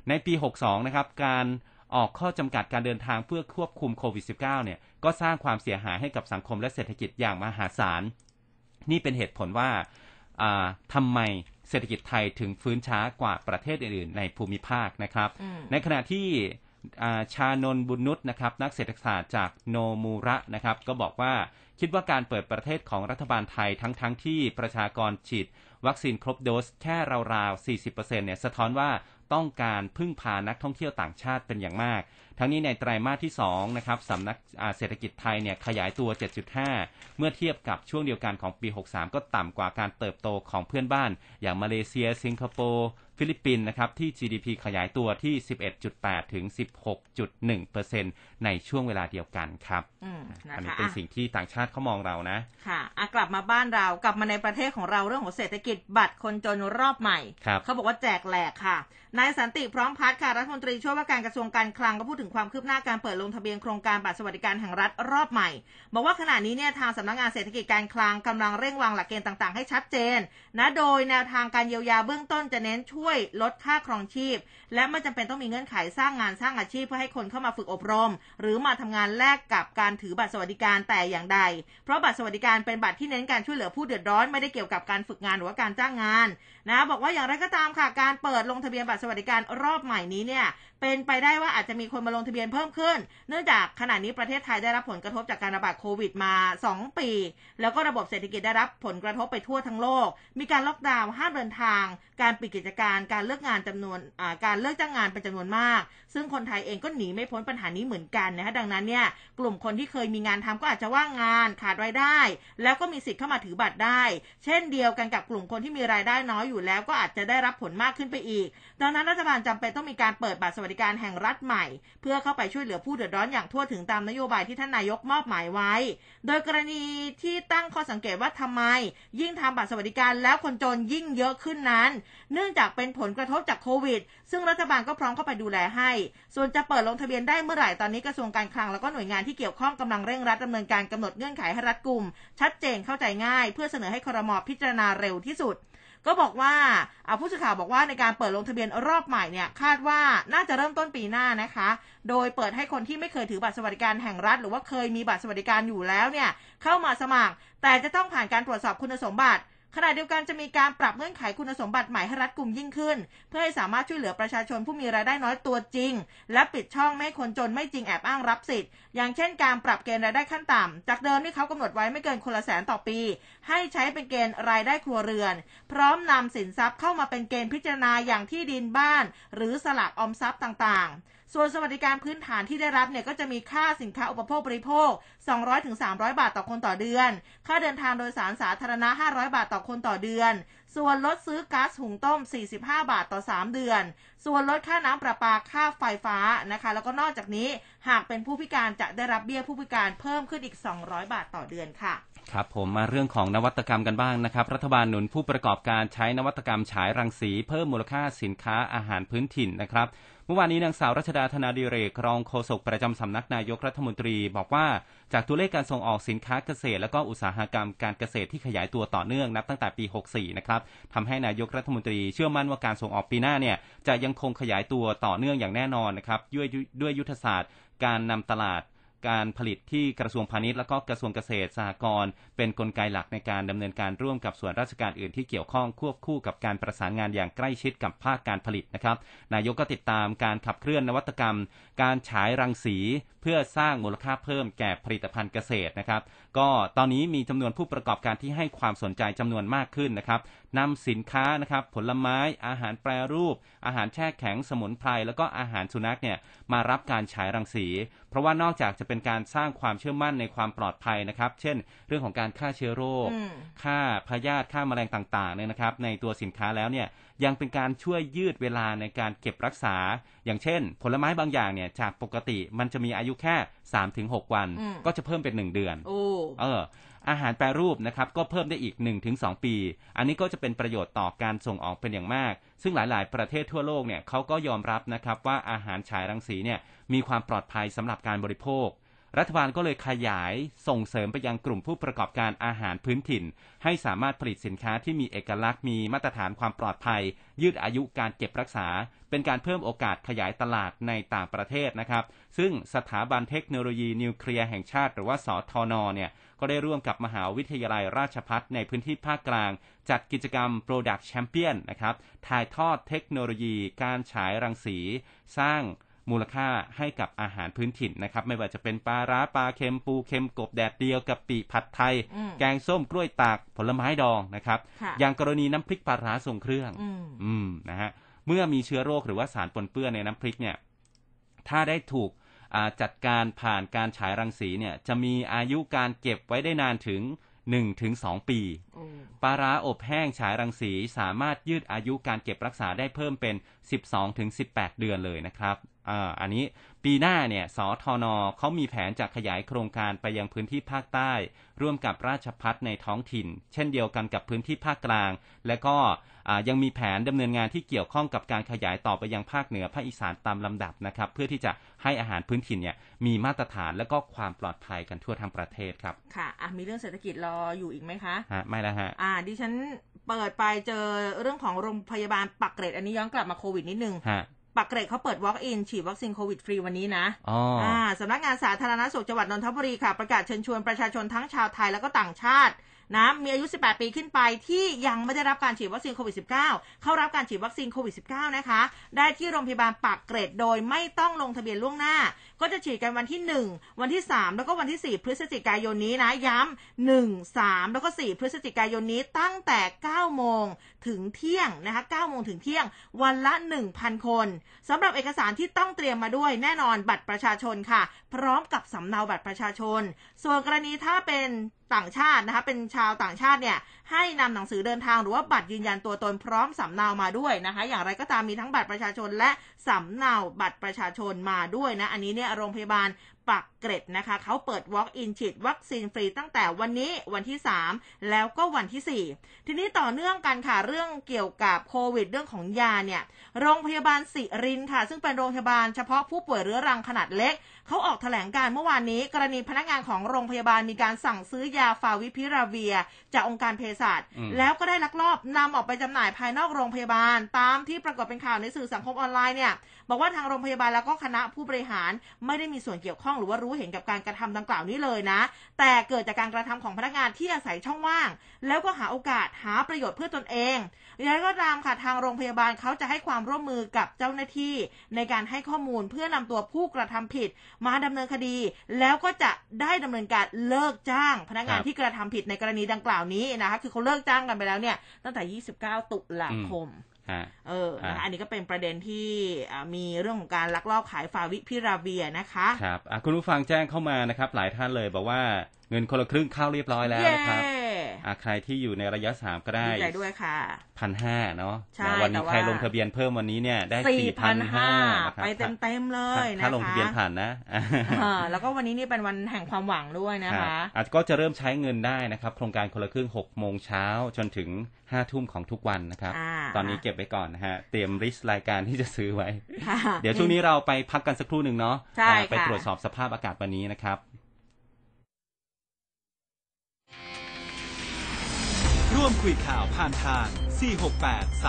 ในปี 62 นะครับ การออกข้อจำกัดการเดินทางเพื่อควบคุมโควิด -19 เนี่ยก็สร้างความเสียหายให้กับสังคมและเศรษฐกิจอย่างมหาศาล นี่เป็นเหตุผลว่าอ่าทำไม เศรษฐกิจไทยถึงฟื้นช้ากว่าประเทศอื่นๆ ในภูมิภาคนะครับอืมในขณะที่อ่าชานนท์บุญนุษนะครับนักเศรษฐศาสตร์จากโนมูระนะครับ ก็บอกว่าคิดว่าการเปิดประเทศของรัฐบาลไทยทั้งๆทที่ประชากรฉีด วัคซีนครบโดสแค่ราวๆ 40%เนี่ยสะท้อนว่าต้องการพึ่งพานักท่องเที่ยวต่างชาติเป็นอย่างมาก ทั้งนี้ในไตรมาสที่2นะครับสำนักเศรษฐกิจไทยเนี่ยขยายตัว 7.5 เมื่อเทียบกับช่วงเดียวกันของปี 63 ก็ต่ำกว่าการเติบโตของเพื่อนบ้าน อย่างมาเลเซีย สิงคโปร์ฟิลิปปินส์นะครับที่ GDP ขยายตัวที่ 11.8 ถึง 16.1%ในช่วงเวลาเดียวกันครับอืมนะอันนี้คะเป็นอะสิ่งที่ต่างชาติเขามองเรานะค่ะอะกลับมาบ้านเรากลับมาในประเทศของเราเรื่องของเศรษฐกิจบัตรคนจนรอบใหม่ครับเขาบอกว่าแจกแหลกค่ะ นายสันติพร้อมพัฒน์ค่ะรัฐมนตรีช่วยว่าการกระทรวงการคลังก็พูดถึงความคืบหน้าการเปิดลงทะเบียนโครงการบัตรสวัสดิการแห่งรัฐรอบใหม่ บอกว่าขณะนี้เนี่ยทางสำนักงานเศรษฐกิจการคลังกำลังเร่งวางหลักเกณฑ์ต่าง ๆ ให้ชัดเจนนะโดยแนวทางการเยียวยาเบื้องต้นจะเน้นช่วยลดค่าครองชีพ และไม่จำเป็นต้องมีเงื่อนไขสร้างงานสร้างอาชีพเพื่อให้คนเข้ามาฝึกอบรม หรือมาทำงานแลกกับการถือบัตรสวัสดิการแต่อย่างใด เพราะบัตรสวัสดิการเป็นบัตรที่เน้นการช่วยเหลือผู้เดือดร้อนไม่ได้เกี่ยวกับการฝึกงานหรือว่าการจ้างงานนะบอกว่าอย่างไรก็ตามค่ะการเปิดลงทะเบียนบัตรสวัสดิการรอบใหม่นี้เนี่ยเป็นไปได้ว่าอาจจะมีคนมาลงทะเบียนเพิ่มขึ้น เนื่องจากขณะนี้ประเทศไทยได้รับผลกระทบจากการระบาดโควิดมา 2 ปี แล้วก็ระบบเศรษฐกิจได้รับผลกระทบไปทั่วทั้งโลก มีการล็อกดาวน์ห้ามเดินทาง การปิดกิจการการเลิกงานจำนวนการเลิกจ้างงานเป็นจำนวนมาก ซึ่งคนไทยเองก็หนีไม่พ้นปัญหานี้เหมือนกันนะคะดังนั้นเนี่ยกลุ่มคนที่เคยมีงานทำก็อาจจะว่างงานขาดรายได้ แล้วก็มีสิทธิ์เข้ามาถือบัตรได้ เช่นเดียวกันกับกลุ่มคนที่มีรายได้น้อยอยู่แล้วก็อาจจะได้รับผลมากขึ้นไปอีก ดังนั้นรัฐบาลจำเป็นต้องมีการเปิดบัตรสวัสดิการแห่งรัฐใหม่ เพื่อเข้าไปช่วยเหลือผู้เดือดร้อนอย่างทั่วถึงตามนโยบายที่ท่านนายกมอบหมายไว้ โดยกรณีที่ตั้งข้อสังเกตว่าทำไม ยิ่งทำบัตรสวัสดิการแล้วคนจนยิ่งเยอะขึ้นนั้น เนื่องจากเป็นผลกระทบจากโควิด ซึ่งรัฐบาลก็พร้อมเข้าไปดูแลให้ ส่วนจะเปิดลงทะเบียนได้เมื่อไหร่ตอนนี้กระทรวงการคลังแล้วก็หน่วยงานที่เกี่ยวข้องกำลังเร่งรัดดำเนินการกำหนดเงื่อนไขให้รัดกุมชัดเจนเข้าใจง่าย เพื่อเสนอให้ครมพิจารณาเร็วที่สุด ก็บอกว่าผู้สื่อข่าวบอกว่าในการเปิดลงทะเบียนรอบใหม่เนี่ยคาดว่าน่าจะเริ่มต้นปีหน้านะคะ โดยเปิดให้คนที่ไม่เคยถือบัตรสวัสดิการแห่งรัฐ หรือว่าเคยมีบัตรสวัสดิการอยู่แล้วเนี่ยเข้ามาสมัคร แต่จะต้องผ่านการตรวจสอบคุณสมบัติ ขณะเดียวกันจะมีการปรับเงื่อนไขคุณสมบัติใหม่ให้รัดกุมยิ่งขึ้น เพื่อให้สามารถช่วยเหลือประชาชนผู้มีรายได้น้อยตัวจริง และปิดช่องไม่ให้คนจนไม่จริงแอบอ้างรับสิทธิ์ อย่างเช่นการปรับเกณฑ์รายได้ขั้นต่ำจากเดิมที่เขากำหนดไว้ไม่เกินคนละแสนต่อปี ให้ใช้เป็นเกณฑ์รายได้ครัวเรือน พร้อมนำสินทรัพย์เข้ามาเป็นเกณฑ์พิจารณาอย่างที่ดินบ้าน หรือสลากออมทรัพย์ต่างๆ ส่วนสวัสดิการพื้นฐานที่ได้รับเนี่ยก็จะมีค่าสินค้าอุปโภคบริโภค 200-300 บาทต่อคนต่อเดือน ค่าเดินทางโดยสารสาธารณะ 500 บาทต่อคนต่อเดือน ส่วนลดซื้อก๊าซหุงต้ม 45 บาทต่อ 3 เดือน ส่วนลดค่าน้ำประปาค่าไฟฟ้านะคะ แล้วก็นอกจากนี้หากเป็นผู้พิการจะได้รับเบี้ยผู้พิการเพิ่มขึ้นอีก 200 บาทต่อเดือนค่ะครับผมมาเรื่องของนวัตกรรมกันบ้างนะครับ รัฐบาลหนุนผู้ประกอบการใช้นวัตกรรมฉายรังสี เพิ่มมูลค่าสินค้าอาหารพื้นถิ่นนะครับ เมื่อวานนี้นางสาวรัชดาธนาดิเรกรองโฆษกประจำสำนักนายกรัฐมนตรีบอกว่าจากตัวเลขการส่งออกสินค้าเกษตร และก็อุตสาหกรรมการเกษตรที่ขยายตัวต่อเนื่องนับตั้งแต่ปี 64 นะครับทำให้นายกรัฐมนตรีเชื่อมั่นว่าการส่งออกปีหน้าเนี่ยจะยังคงขยายตัวต่อเนื่องอย่างแน่นอนนะครับด้วยด้วยยุทธศาสตร์การนำตลาด การผลิตที่กระทรวงพาณิชย์และก็กระทรวงเกษตรสหกรณ์เป็นนกลไกหลักในการดำเนินการร่วมกับส่วนราชการอื่นที่เกี่ยวข้องควบคู่กับการประสานงานอย่างใกล้ชิดกับภาคการผลิตนะครับ นายกก็ติดตามการขับเคลื่อนนวัตกรรม การฉายรังสี เพื่อสร้างมูลค่าเพิ่มแก่ผลิตภัณฑ์เกษตรนะครับ ก็ตอนนี้มีจำนวนผู้ประกอบการที่ให้ความสนใจจำนวนมากขึ้นนะครับนำสินค้านะครับผลไม้อาหารแปรรูป อาหารแช่แข็งสมุนไพรแล้วก็อาหารสุนัขเนี่ยมารับการฉายรังสี เพราะว่านอกจากจะเป็นการสร้างความเชื่อมั่นในความปลอดภัยนะครับ เช่น เรื่องของการฆ่าเชื้อโรคอืมฆ่าพยาธิฆ่าแมลงต่างๆเนี่ยนะครับในตัวสินค้าแล้วเนี่ยยังเป็นการช่วยยืดเวลาในการเก็บรักษา อย่างเช่น ผลไม้บางอย่างเนี่ยจากปกติมันจะมีอายุแค่3-6วันอืมก็จะเพิ่มเป็น1เดือนโอ้เอออาหารแปรรูปนะครับก็เพิ่มได้อีก 1-2 ปี อันนี้ก็จะเป็นประโยชน์ต่อการส่งออกเป็นอย่างมาก ซึ่งหลาย ๆ ประเทศทั่วโลกเนี่ยเขาก็ยอมรับนะครับว่าอาหารฉายรังสีเนี่ยมีความปลอดภัยสำหรับการบริโภค รัฐบาลก็เลยขยายส่งเสริมไปยังกลุ่มผู้ประกอบการอาหารพื้นถิ่น ให้สามารถผลิตสินค้าที่มีเอกลักษณ์มีมาตรฐานความปลอดภัย ยืดอายุการเก็บรักษา เป็นการเพิ่มโอกาสขยายตลาดในต่างประเทศนะครับ ซึ่งสถาบันเทคโนโลยีนิวเคลียร์แห่งชาติ หรือว่าสทนเนี่ยก็ได้ร่วมกับมหาวิทยาลัยราชภัฏในพื้นที่ภาคกลาง จัดกิจกรรม Product Champion นะครับถ่ายทอดเทคโนโลยี การฉายรังสี สร้าง มูลค่าให้กับอาหารพื้นถิ่นนะครับ ไม่ว่าจะเป็นปลาร้าปลาเค็มปูเค็มกบแดดเดียวกับปีผัดไทยอืมแกงส้มกล้วยตากผลไม้ดองนะครับค่ะอย่างกรณีน้ำพริกปลาร้าทรงเครื่องอืมอืมนะฮะเมื่อมีเชื้อโรคหรือว่าสารปนเปื้อนในน้ำพริกเนี่ย ถ้าได้ถูกอ่าจัดการผ่านการฉายรังสีเนี่ย จะมีอายุการเก็บไว้ได้นานถึง1-2ปีโอ้ปลาร้าอบแห้งฉายรังสีสามารถยืดอายุการเก็บรักษาได้เพิ่มเป็น 12-18 เดือนเลยนะครับ อ่าอันนี้ปีหน้าเนี่ยสทนเขามีแผนจะขยายโครงการไปยังพื้นที่ภาคใต้ ร่วมกับราชพัฒในท้องถิ่น เช่นเดียวกันกับพื้นที่ภาคกลาง และก็อ่ายังมีแผนดำเนินงานที่เกี่ยวข้องกับการขยายต่อไปยังภาคเหนือภาคอีสานตามลำดับนะครับ เพื่อที่จะให้อาหารพื้นถิ่นเนี่ยมีมาตรฐานและก็ความปลอดภัยกันทั่วทั้งประเทศครับค่ะอะมีเรื่องเศรษฐกิจรออยู่อีกไหมคะฮะไม่แล้วฮะอ่าดิฉันเปิดไปเจอเรื่องของโรงพยาบาลปากเกร็ดอันนี้ย้อนกลับมาโควิดนิดนึงฮะ ปากเกร็ดเขาเปิด Walk-in ฉีดวัคซีนโควิดฟรีวันนี้นะอ๋อออ่าสำนักงานสาธารณสุขจังหวัดนนทบุรีค่ะ ประกาศเชิญชวนประชาชนทั้งชาวไทยแล้วก็ต่างชาติ นะมีอายุ 18 ปีขึ้นไปที่ยังไม่ได้รับการฉีดวัคซีนโควิด -19 เข้ารับการฉีดวัคซีนโควิด -19 นะคะ ได้ที่โรงพยาบาลปากเกร็ดโดยไม่ต้องลงทะเบียนล่วงหน้า ก็จะฉีดกันวันที่ 1 วันที่ 3 แล้วก็วันที่ 4 พฤศจิกายนนี้นะ ย้ำ1 3 แล้วก็ 4 พฤศจิกายนนี้ตั้งแต่ 9 โมงถึงเที่ยงนะคะ9โมงถึงเที่ยง วันละ 1,000 คนสำหรับเอกสารที่ต้องเตรียมมาด้วยแน่นอนบัตรประชาชนค่ะ พร้อมกับสำเนาบัตรประชาชน ส่วนกรณีถ้าเป็น ต่างชาตินะคะเป็นชาวต่างชาติเนี่ยให้นำหนังสือเดินทางหรือว่าบัตรยืนยันตัวตนพร้อมสำเนามาด้วยนะคะ อย่างไรก็ตามมีทั้งบัตรประชาชนและสำเนาบัตรประชาชนมาด้วยนะ อันนี้เนี่ยโรงพยาบาลปักเกร็ดนะคะเขาเปิด Walk-in ฉีดวัคซีนฟรีตั้งแต่วันนี้วันที่ 3 แล้วก็วันที่ 4 ทีนี้ต่อเนื่องกันค่ะ เรื่องเกี่ยวกับโควิด เรื่องของยาเนี่ย โรงพยาบาลสิรินค่ะ ซึ่งเป็นโรงพยาบาลเฉพาะผู้ป่วยเรื้อรังขนาดเล็ก เขาออกแถลงการณ์เมื่อวานนี้ กรณีพนักงานของโรงพยาบาลมีการสั่งซื้อยาฟาวิพิราเวีย จากองค์การเภสัชอืมแล้วก็ได้ลักลอบนำออกไปจำหน่ายภายนอกโรงพยาบาล ตามที่ปรากฏเป็นข่าวในสื่อสังคมออนไลน์เนี่ย บอกว่าทางโรงพยาบาลแล้วก็คณะผู้บริหารไม่ได้มีส่วนเกี่ยวข้องหรือว่ารู้เห็นกับการกระทำดังกล่าวนี้เลยนะ แต่เกิดจากการกระทำของพนักงานที่อาศัยช่องว่าง แล้วก็หาโอกาสหาประโยชน์เพื่อตนเองอย่างไรก็ตามค่ะทางโรงพยาบาลเขาจะให้ความร่วมมือกับเจ้าหน้าที่ ในการให้ข้อมูลเพื่อนำตัวผู้กระทำผิด มาดำเนินคดี แล้วก็จะได้ดำเนินการเลิกจ้าง พนักงานครับที่กระทำผิดในกรณีดังกล่าวนี้นะคะคือเขาเลิกจ้างกันไปแล้วเนี่ยตั้งแต่ 29 ตุลาคมฮะ เออนะคะอ่าอันนี้ก็เป็นประเด็นที่อ่ามีเรื่องของการลักลอบขายฟาวิพิราเวียนะคะ ครับอะคุณผู้ฟังแจ้งเข้ามานะครับ หลายท่านเลยบอกว่า เงินคนละครึ่งเข้าเรียบร้อยแล้วเย้นะครับอะใครที่อยู่ในระยะสามก็ได้ดีใจด้วยค่ะพันห้าเนาะใช่วันนี้แต่ว่าใครลงทะเบียนเพิ่มวันนี้เนี่ยได้สี่พันห้า4,500ไปเต็มๆเลยถ้านะคะลงทะเบียนผ่านนะอ่าแล้วก็วันนี้นี่เป็นวันแห่งความหวังด้วยนะครัคะบอาจก็จะเริ่มใช้เงินได้นะครับโครงการคนละครึ่ง6โมงเช้าจนถึง5ทุ่มของทุกวันนะครับอ่าตอนนี้เก็บไว้ก่อนนะฮะเตรียมลิสต์รายการที่จะซื้อไว้ค่ะเดี๋ยวช่วงนี้เราไปพักกันสักครู่หนึ่งเนาะใช่อ่าไปค่ะตรวจสอบสภาพอากาศวันนี้นะครับ ร่วมคุยข่าวผ่านทาง 468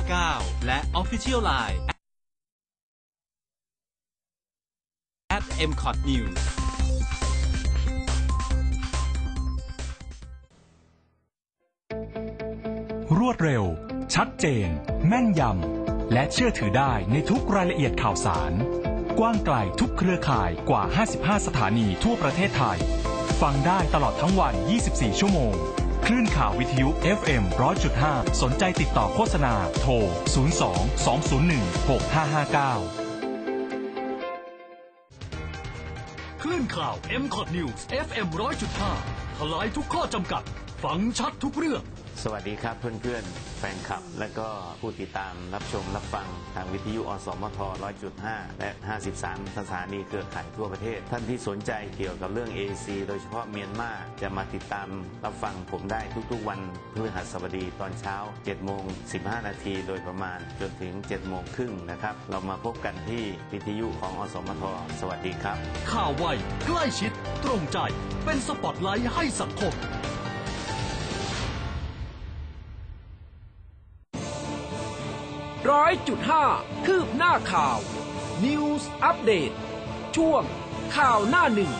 3999 และ Official Line at mcot news รวดเร็ว ชัดเจน แม่นยำ และเชื่อถือได้ในทุกรายละเอียดข่าวสาร กว้างไกลทุกเครือข่ายกว่า 55 สถานีทั่วประเทศไทย ฟังได้ตลอดทั้งวัน 24 ชั่วโมง คลื่นข่าววิทยุ FM 100.5 สนใจติดต่อโฆษณา โทร 02 201 6559 คลื่นข่าว m c o t News FM 100.5 ทลายทุกข้อจำกัด ฟังชัดทุกเรื่อง สวัสดีครับเพื่อนๆ แฟนคลับ และก็ผู้ติดตามรับชมรับฟังทางวิทยุอสมท 100.5 และ 53 สถานีเครือข่ายทั่วประเทศ ท่านที่สนใจเกี่ยวกับเรื่อง AC โดยเฉพาะเมียนมาจะมาติดตามรับฟังผมได้ทุกๆวันพฤหัสบดีตอนเช้า 7 โมง 15 นาทีโดยประมาณจนถึง 7 โมงครึ่งนะครับ เรามาพบกันที่วิทยุของอสมท สวัสดีครับ ข่าวไวใกล้ชิด ตรงใจเป็นสปอตไลท์ให้สังคม ร้อยจุดห้าคืบหน้าข่าว News อัปเดตช่วงข่าวหน้าหนึ่ง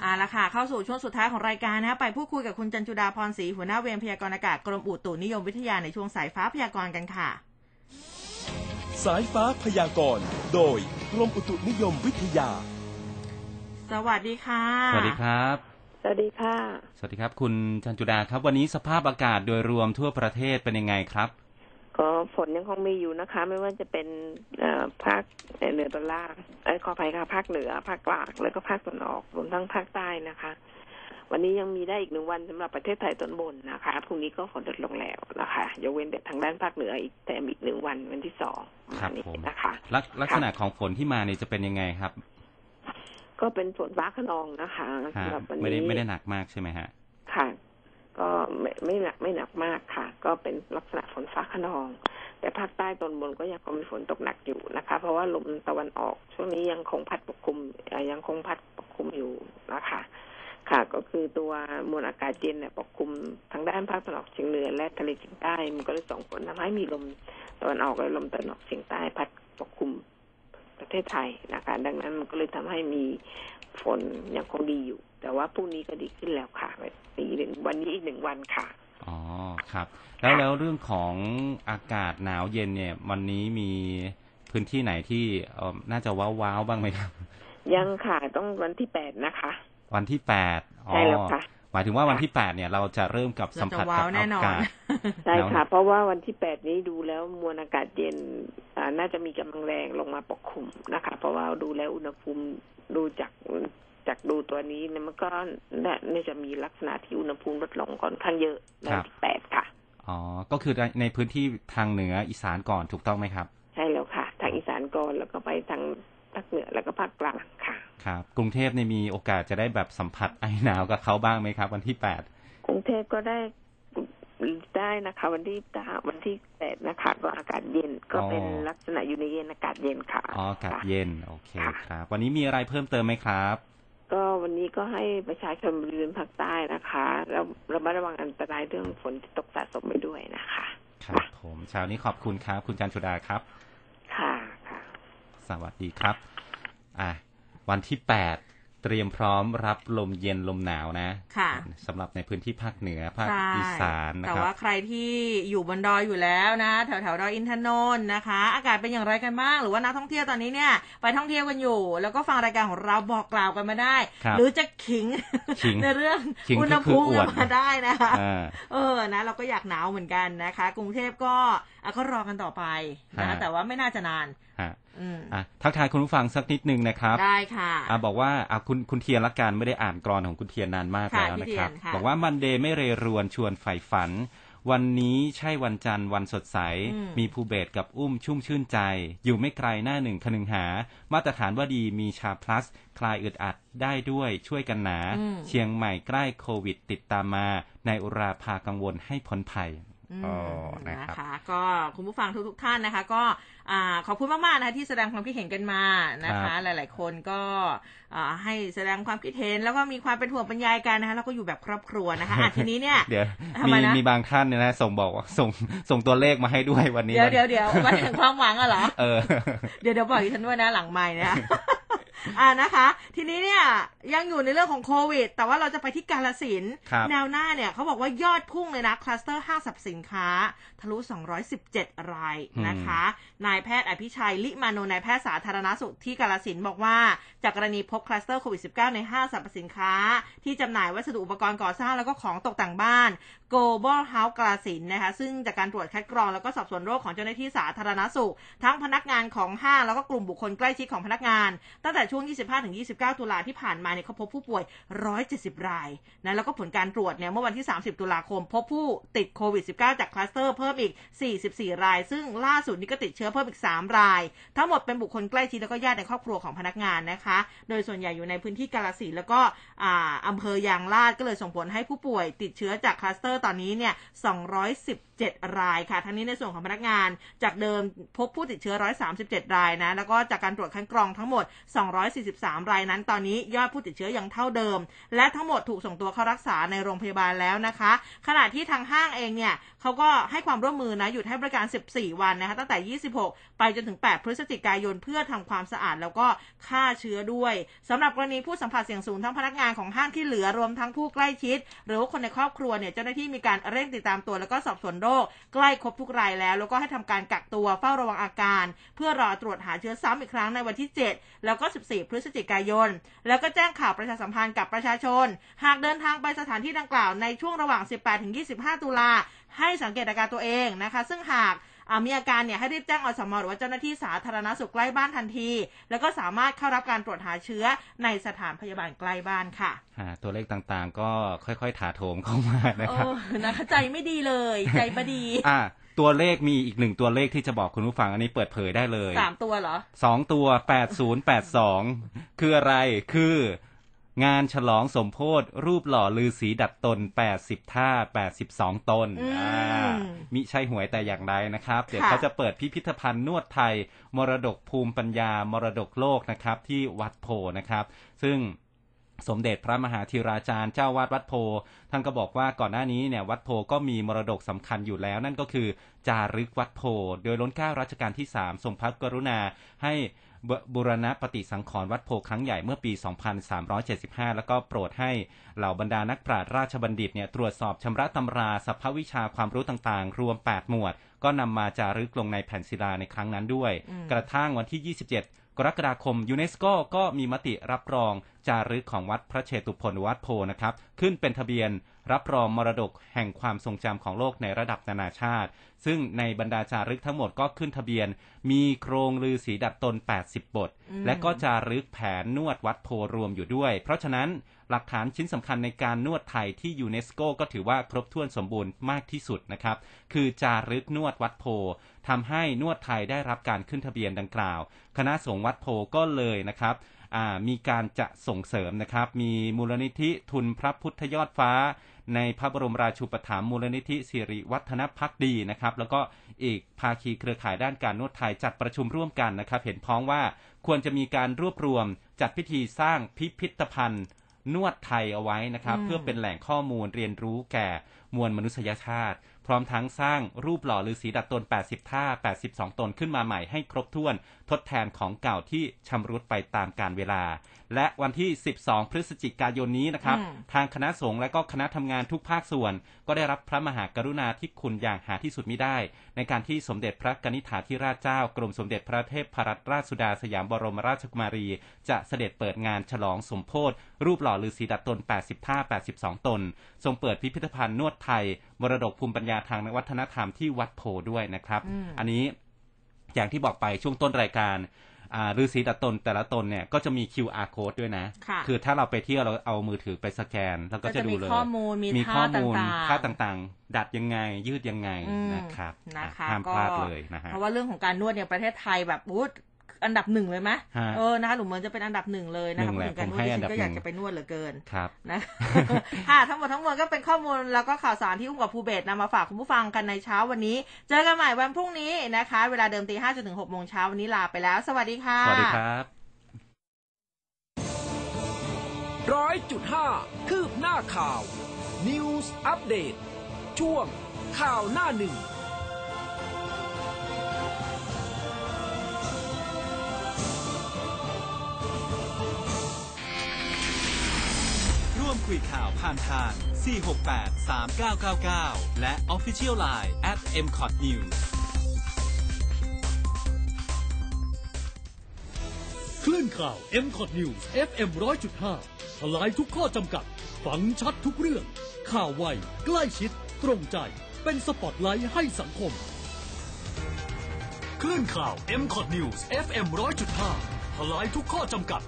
เอาละค่ะเข้าสู่ช่วงสุดท้ายของรายการนะไปพูดคุยกับคุณจันจุดาพรศรีหัวหน้าเวรพยากรณ์อากาศกรมอุตุนิยมวิทยาในช่วงสายฟ้าพยากรณ์กันค่ะ สายฟ้าพยากรณ์โดยกรมอุตุนิยมวิทยา สวัสดีค่ะ สวัสดีครับ สวัสดีค่ะ สวัสดีครับ คุณจันจุดาครับ วันนี้สภาพอากาศโดยรวมทั่วประเทศเป็นยังไงครับ ก็ฝนยังคงมีอยู่นะคะ ไม่ว่าจะเป็นเอ่อภาคเหนือตอนล่างเอ้ยขออภัยค่ะภาคเหนือภาคกลางแล้วก็ภาคตะวันออกรวมทั้งภาคใต้นะคะ วันนี้ยังมีได้อีกหนึ่งวันสำหรับประเทศไทยตอนบนนะคะพรุ่งนี้ก็ฝนลดลงแล้วนะคะยกเว้นแต่ทางด้านภาคเหนืออีกแต่อีกหนึ่งวันวันที่สองประครัมาณบนี้ผมนะคะลักลักษณะของฝนที่มาเนี่ยจะเป็นยังไงครับ ก็เป็นฝนฟ้าขนองนะคะฮะสำหรับวันไม่ได้นี้ไม่ได้หนักมากใช่ไหมฮะ ค่ะ ก็ไม่ไม่หนักไม่หนักมากค่ะ ก็เป็นลักษณะฝนฟ้าขนอง แต่ภาคใต้ตอนบนก็ยังคงมีฝนตกหนักอยู่นะคะ เพราะว่าลมตะวันออก ช่วงนี้ยังคงพัดปกคลุมเอ่อยังคงพัดปกคลุมอยู่นะคะค่ะก็คือตัวมวลอากาศเย็นเนี่ยปกคลุมทางด้านภาคตะวันออกเฉียงเหนือและทะเลจีนใต้มันก็เลยส่งผลทำให้มีลมตะวันออกและลมตะวันออกเฉียงใต้พัดปกคลุม ประเทศไทยนะคะ ดังนั้นมันก็เลยทำให้มีฝนยังคงดีอยู่ แต่ว่าพรุ่งนี้ก็ดีขึ้นแล้วค่ะอีกหนึ่งวันนี้อีกหนึ่งวันค่ะอ๋อครับ แล้วแล้วเรื่องของอากาศหนาวเย็นเนี่ย วันนี้มีพื้นที่ไหนที่เอ่อน่าจะว้าวว้าวๆบ้างไหมครับ ยังค่ะต้องวันที่แปดนะคะ วันที่แปดอ๋อใช่แล้วค่ะ หมายถึงว่าวันที่แปดเนี่ยเราจะเริ่มกับสัมผัสเราจะว้ากับวแน่อานอนกาศใช่แล้วค่ะ เพราะว่าวันที่แปดนี้ดูแล้วมวลอากาศเย็นอ่าน่าจะมีกำลังแรงลงมาปกคลุมนะคะ เพราะว่าดูแล้วอุณหภูมิดูจากจากดูตัวนี้เนี่ยมันก็น่าน่าจะมีลักษณะที่อุณหภูมิลดลงค่อนข้างเยอะในวันที่แปดค่ะอ๋อ ก็คือในในพื้นที่ทางเหนืออีสานก่อนถูกต้องไหมครับ ใช่แล้วค่ะ ทางอีสานก่อนแล้วก็ไปทางภาคเหนือแล้วก็ภาคกลางค่ะ ครับ กรุงเทพเนี่ยมีโอกาสจะได้แบบสัมผัสไอหนาวกับเขาบ้างไหมครับ วันที่แปดกรุงเทพก็ได้ได้นะคะ วันที่ตาวันที่แปดนะคะก็อากาศเย็นก็เป็นลักษณะอยู่ในเย็นอากาศเย็นค่ะอ๋ออากาศค่ะเย็นโอเคค่ะครับ วันนี้มีอะไรเพิ่มเติมไหมครับก็วันนี้ก็ให้ประชาชนบริเวณภาคใต้นะคะเราเรามาระวังอันตรายเรื่องฝนที่ตกสะสมไปด้วยนะคะ ครับผมเช้านี้ขอบคุณครับ คุณจันทร์ชุดาครับ ค่ะค่ะ สวัสดีครับ อะ วันที่แปดเตรียมพร้อมรับลมเย็นลมหนาวนะค่ะสำหรับในพื้นที่ภาคเหนือภาคใช่อีสานนะแต่ครับว่าใครที่อยู่บนดอยอยู่แล้วนะ แถวแถวๆดอยอินทนนท์นะคะ อากาศเป็นอย่างไรกันบ้างหรือว่านักท่องเที่ยวตอนนี้เนี่ย ไปท่องเที่ยวกันอยู่ แล้วก็ฟังรายการของเราบอกกล่าวกันมาได้ครับหรือจะขิงขิงในเรื่องขิงอุณหก็คือภูมิอวดกันมาได้นะคะอ่าเออนะเราก็อยากหนาวเหมือนกันนะคะ กรุงเทพก็อะก็รอกันต่อไปนะฮะแต่ว่าไม่น่าจะนานฮะ อืมอะทักทายคุณผู้ฟังสักนิดนึงนะครับ ได้ค่ะอะบอกว่าอะคุณคุณเทียนละกันไม่ได้อ่านกลอนของคุณเทียนนานมากค่ะแล้วพี่นะครับเทียนค่ะบอกว่า Monday ไม่เรรวนชวนใฝ่ฝัน วันนี้ใช่วันจันทร์วันสดใสอืมมีภูเบศกับอุ้มชุ่มชื่นใจ อยู่ไม่ไกลหน้าหนึ่งคนึงหา มาตรฐานว่าดีมีชาพลัส คลายอึดอัดได้ด้วยช่วยกันหนาอืมเชียงใหม่ใกล้โควิดติดตามมา ในอุราพากังวลให้พ้นภัยอืมอ๋อ นะครับนะคะ ก็คุณผู้ฟังทุกๆท่านนะคะ ก็อ่าขอบคุณมากๆนะคะที่แสดงความคิดเห็นกันมานะครัคะบหลายๆคนก็อ่าให้แสดงความคิดเห็นแล้วก็มีความเป็นห่วงเป็นใยกันนะคะแล้วก็อยู่แบบครอบครัวนะคะอะทีนี้เนี่ยเดี๋ยวทำไมมีนะมีบางท่านเนี่ยนะส่งบอกว่าส่งส่งตัวเลขมาให้ด้วยวันนี้ เดี๋ยวเดี๋ยวเดี๋ยวมาถึงความหวังอะเหรอเออเดี๋ยวเดี๋ยวบอกดิฉันด้วยนะหลังไมค์นะ อ่านะคะ ทีนี้เนี่ยยังอยู่ในเรื่องของโควิด แต่ว่าเราจะไปที่กาฬสินธุ์ครับแนวหน้าเนี่ยเขาบอกว่ายอดพุ่งเลยนะคลัสเตอร์ห้างสรรพสินค้า ทะลุ 217 รายนะคะ นายแพทย์อภิชัย ลิมาโนนายแพทย์สาธารณสุขที่กาฬสินธุ์บอกว่า จากกรณีพบคลัสเตอร์โควิด -19 ในห้างสรรพสินค้า ที่จำหน่ายวัสดุอุปกรณ์ก่อสร้างแล้วก็ของตกแต่งบ้าน Global House กาลสินนะคะซึ่งจากการตรวจคัดกรองแล้วก็สอบสวนโรคของเจ้าหน้าที่สาธารณสุข ทั้งพนักงานของห้างแล้วก็กลุ่มบุคคลใกล้ชิดของพนักงาน ตั้งแต่ช่วง 25-29 ตุลาที่ผ่านมาเนี่ยเขาพบผู้ป่วย 170 รายนะแล้วก็ผลการตรวจเนี่ยเมื่อวันที่ 30 ตุลาคม พบผู้ติดโควิด -19 จากคลัสเตอร์เพิ่มอีก 44 ราย ซึ่งล่าสุดนี้ก็ติดเชื้อเพิ่มอีก 3 ราย ทั้งหมดเป็นบุคคลใกล้ชิดแล้วก็ญาติในครอบครัวของพนักงานนะคะ โดยส่วนใหญ่อยู่ในพื้นที่กาลสินแล้วก็อ่าอำเภอยางลาดก็เลยส่งผลให้ผู้ป่วยติดเชื้อจากคลัสเตอร์ตอนนี้เนี่ย 7 รายค่ะ ทั้งนี้ในส่วนของพนักงานจากเดิมพบผู้ติดเชื้อ 137 รายนะ แล้วก็จากการตรวจคัดกรองทั้งหมด 243 รายนั้น ตอนนี้ยอดผู้ติดเชื้อยังเท่าเดิม และทั้งหมดถูกส่งตัวเข้ารักษาในโรงพยาบาลแล้วนะคะ ขณะที่ทางห้างเองเนี่ยเขาก็ให้ความร่วมมือนะหยุดให้บริการ 14 วันนะคะตั้งแต่ 26 ไปจนถึง 8 พฤศจิกายนเพื่อทำความสะอาดแล้วก็ฆ่าเชื้อด้วยสำหรับกรณีผู้สัมผัสเสี่ยงสูงทั้งพนักงานของห้างที่เหลือรวมทั้งผู้ใกล้ชิด หรือว่าคนในครอบครัวเนี่ยเจ้าหน้าที่มีการเร่งติดตามตัวแล้วก็สอบสวนโรค ใกล้ครบทุกรายแล้ว แล้วก็ให้ทำการกักตัวเฝ้าระวังอาการ เพื่อรอตรวจหาเชื้อซ้ำอีกครั้งในวันที่ 7 แล้วก็ 14 พฤศจิกายน แล้วก็แจ้งข่าวประชาสัมพันธ์กับประชาชน หากเดินทางไปสถานที่ดังกล่าวในช่วงระหว่าง 18-25 ตุลาให้สังเกตอาการตัวเองนะคะ ซึ่งหาก มีอาการเนี่ยให้รีบแจ้งอสมหรือว่าเจ้าหน้าที่สาธารณสุขใกล้บ้านทันที แล้วก็สามารถเข้ารับการตรวจหาเชื้อในสถานพยาบาลใกล้บ้านค่ะอ่าตัวเลขต่างๆ ก็ค่อยๆ ถาโถมเข้ามานะครับโอ้นะคะใจไม่ดีเลยใจบดีอ่าตัวเลขมีอีกหนึ่งตัวเลขที่จะบอกคุณผู้ฟังอันนี้เปิดเผยได้เลยสามตัวเหรอสองตัวแปดศูนย์แปดสองคืออะไรคือ งานฉลองสมโพธรูปหล่อลือสีดัดตน 80 ท่า 82 ตนอืมอ่ามิใช่หวยแต่อย่างใดนะครับ เดี๋ยวค่ะเขาจะเปิดพิพิธภัณฑ์นวดไทย มรดกภูมิปัญญา มรดกโลกนะครับ ที่วัดโพนะครับ ซึ่งสมเด็จพระมหาธีราจารย์เจ้าวาดวัดโพ ท่านก็บอกว่าก่อนหน้านี้เนี่ยวัดโพก็มีมรดกสำคัญอยู่แล้ว นั่นก็คือจารึกวัดโพ โดยล้นเกล้ารัชกาลที่ 3 ทรงพระกรุณาให้ บบูรณะปฏิสังขรณ์วัดโพครั้งใหญ่เมื่อปี 2375 แล้วก็โปรดให้เหล่าบรรดานักปราชญ์ราชบัณฑิตเนี่ยตรวจสอบชำระตำราสัพพวิชาความรู้ต่างๆ รวม 8 หมวด ก็นำมาจารึกลงในแผ่นศิลาในครั้งนั้นด้วยอืมกระทั่งวันที่ 27 กรกฎาคมยูเนสโกก็มีมติรับรองจารึกของวัดพระเชตุพนวัดโพนะครับ ขึ้นเป็นทะเบียนรับรองมรดกแห่งความทรงจำของโลกในระดับนานาชาติ ซึ่งในบรรดาจารึกทั้งหมดก็ขึ้นทะเบียน มีโครงลือสีดัดตน 80 บท และก็จารึกแผนนวดวัดโพรวมอยู่ด้วย เพราะฉะนั้น หลักฐานชิ้นสำคัญในการนวดไทยที่ยูเนสโกก็ถือว่าครบถ้วนสมบูรณ์มากที่สุดนะครับ คือจารึกนวดวัดโพทำให้นวดไทยได้รับการขึ้นทะเบียนดังกล่าว คณะสงฆ์วัดโพก็เลยนะครับมีการจะส่งเสริมนะครับ มีมูลนิธิทุนพระพุทธยอดฟ้า ในพระบรมราชูปถัมภ์มูลนิธิสิริวัฒนพักดีนะครับ แล้วก็อีกภาคีเครือข่ายด้านการนวดไทยจัดประชุมร่วมกันนะครับ เห็นพ้องว่าควรจะมีการรวบรวมจัดพิธีสร้างพิพิธภัณฑ์ นวดไทยเอาไว้นะครับอืมเพื่อเป็นแหล่งข้อมูลเรียนรู้แก่มวลมนุษยชาติ พร้อมทั้งสร้างรูปหล่อฤาษีดัดตน 80 ท่า 82 ตนขึ้นมาใหม่ให้ครบถ้วนทดแทนของเก่าที่ชำรุดไปตามกาลเวลา และวันที่ 12 พฤศจิกายนนี้นะครับอืมทางคณะสงฆ์และก็คณะทำงานทุกภาคส่วน ก็ได้รับพระมหากรุณาธิคุณอย่างหาที่สุดมิได้ ในการที่สมเด็จพระกนิษฐาธิราชเจ้ากรมสมเด็จพระเทพพรัตนราชสุดาสยามบรมราชกุมารี จะเสด็จเปิดงานฉลองสมโพธรูปหล่อฤาษีดัดตน 80ท่า82 ตน ทรงเปิดพิพิธภัณฑ์นวดไทยมรดกภูมิปัญญาทางวัฒนธรรมที่วัดโพด้วยนะครับอืมอันนี้อย่างที่บอกไปช่วงต้นรายการอ่า ฤาษีแต่ตนแต่ละตนเนี่ยก็จะมี QR code ด้วยนะค่ะอถ้าเราไปเที่ยวเราเอามือถือไปสแกน แล้วก็ก็จะจะดูมีเลยข้อมูลมีมีท่าข้อมูลต่างๆท่าต่างๆ ดัดยังไง ยืดยังไงอืมนะครับนะคะอะห้ามก็พลาดเลยนะฮะเพราะว่าเรื่องของการนวดเนี่ยประเทศไทยแบบอู้ อันดับหนึ่งเลยไหมฮะเออนะคะหนูเหมือนจะเป็นอันดับหนึ่งเลยนะคะหนึ่งแหละพูดถึงการนวดผมให้ดิอัฉันดับนก็อยากหนึ่งจะไปนวดเหลือเกินครับนะค่ะทั้งหมดทั้งมวลก็เป็นข้อมูลแล้วก็ข่าวสารที่อุ้มกับภูเบศนำมาฝากคุณผู้ฟังกันในเช้าวันนี้ เจอกันใหม่วันพรุ่งนี้นะคะ เวลาเดิมตีห้าจนถึงหกโมงเช้าวันนี้ลาไปแล้ว สวัสดีค่ะสวัสดีครับร้อยจุดห้าคืบหน้าข่าว News อัปเดตช่วงข่าวหน้าหนึ่ง มคุยข่าวผ่านทาง 468 3999 และ Official Line at mcot news คลื่นข่าว m c o t News FM 100.5 ทลายทุกข้อจำกัด ฟังชัดทุกเรื่อง ข่าวไว ใกล้ชิด ตรงใจ เป็นสปอตไลท์ให้สังคม คลื่นข่าว m c o t News FM 100.5 ทลายทุกข้อจำกัด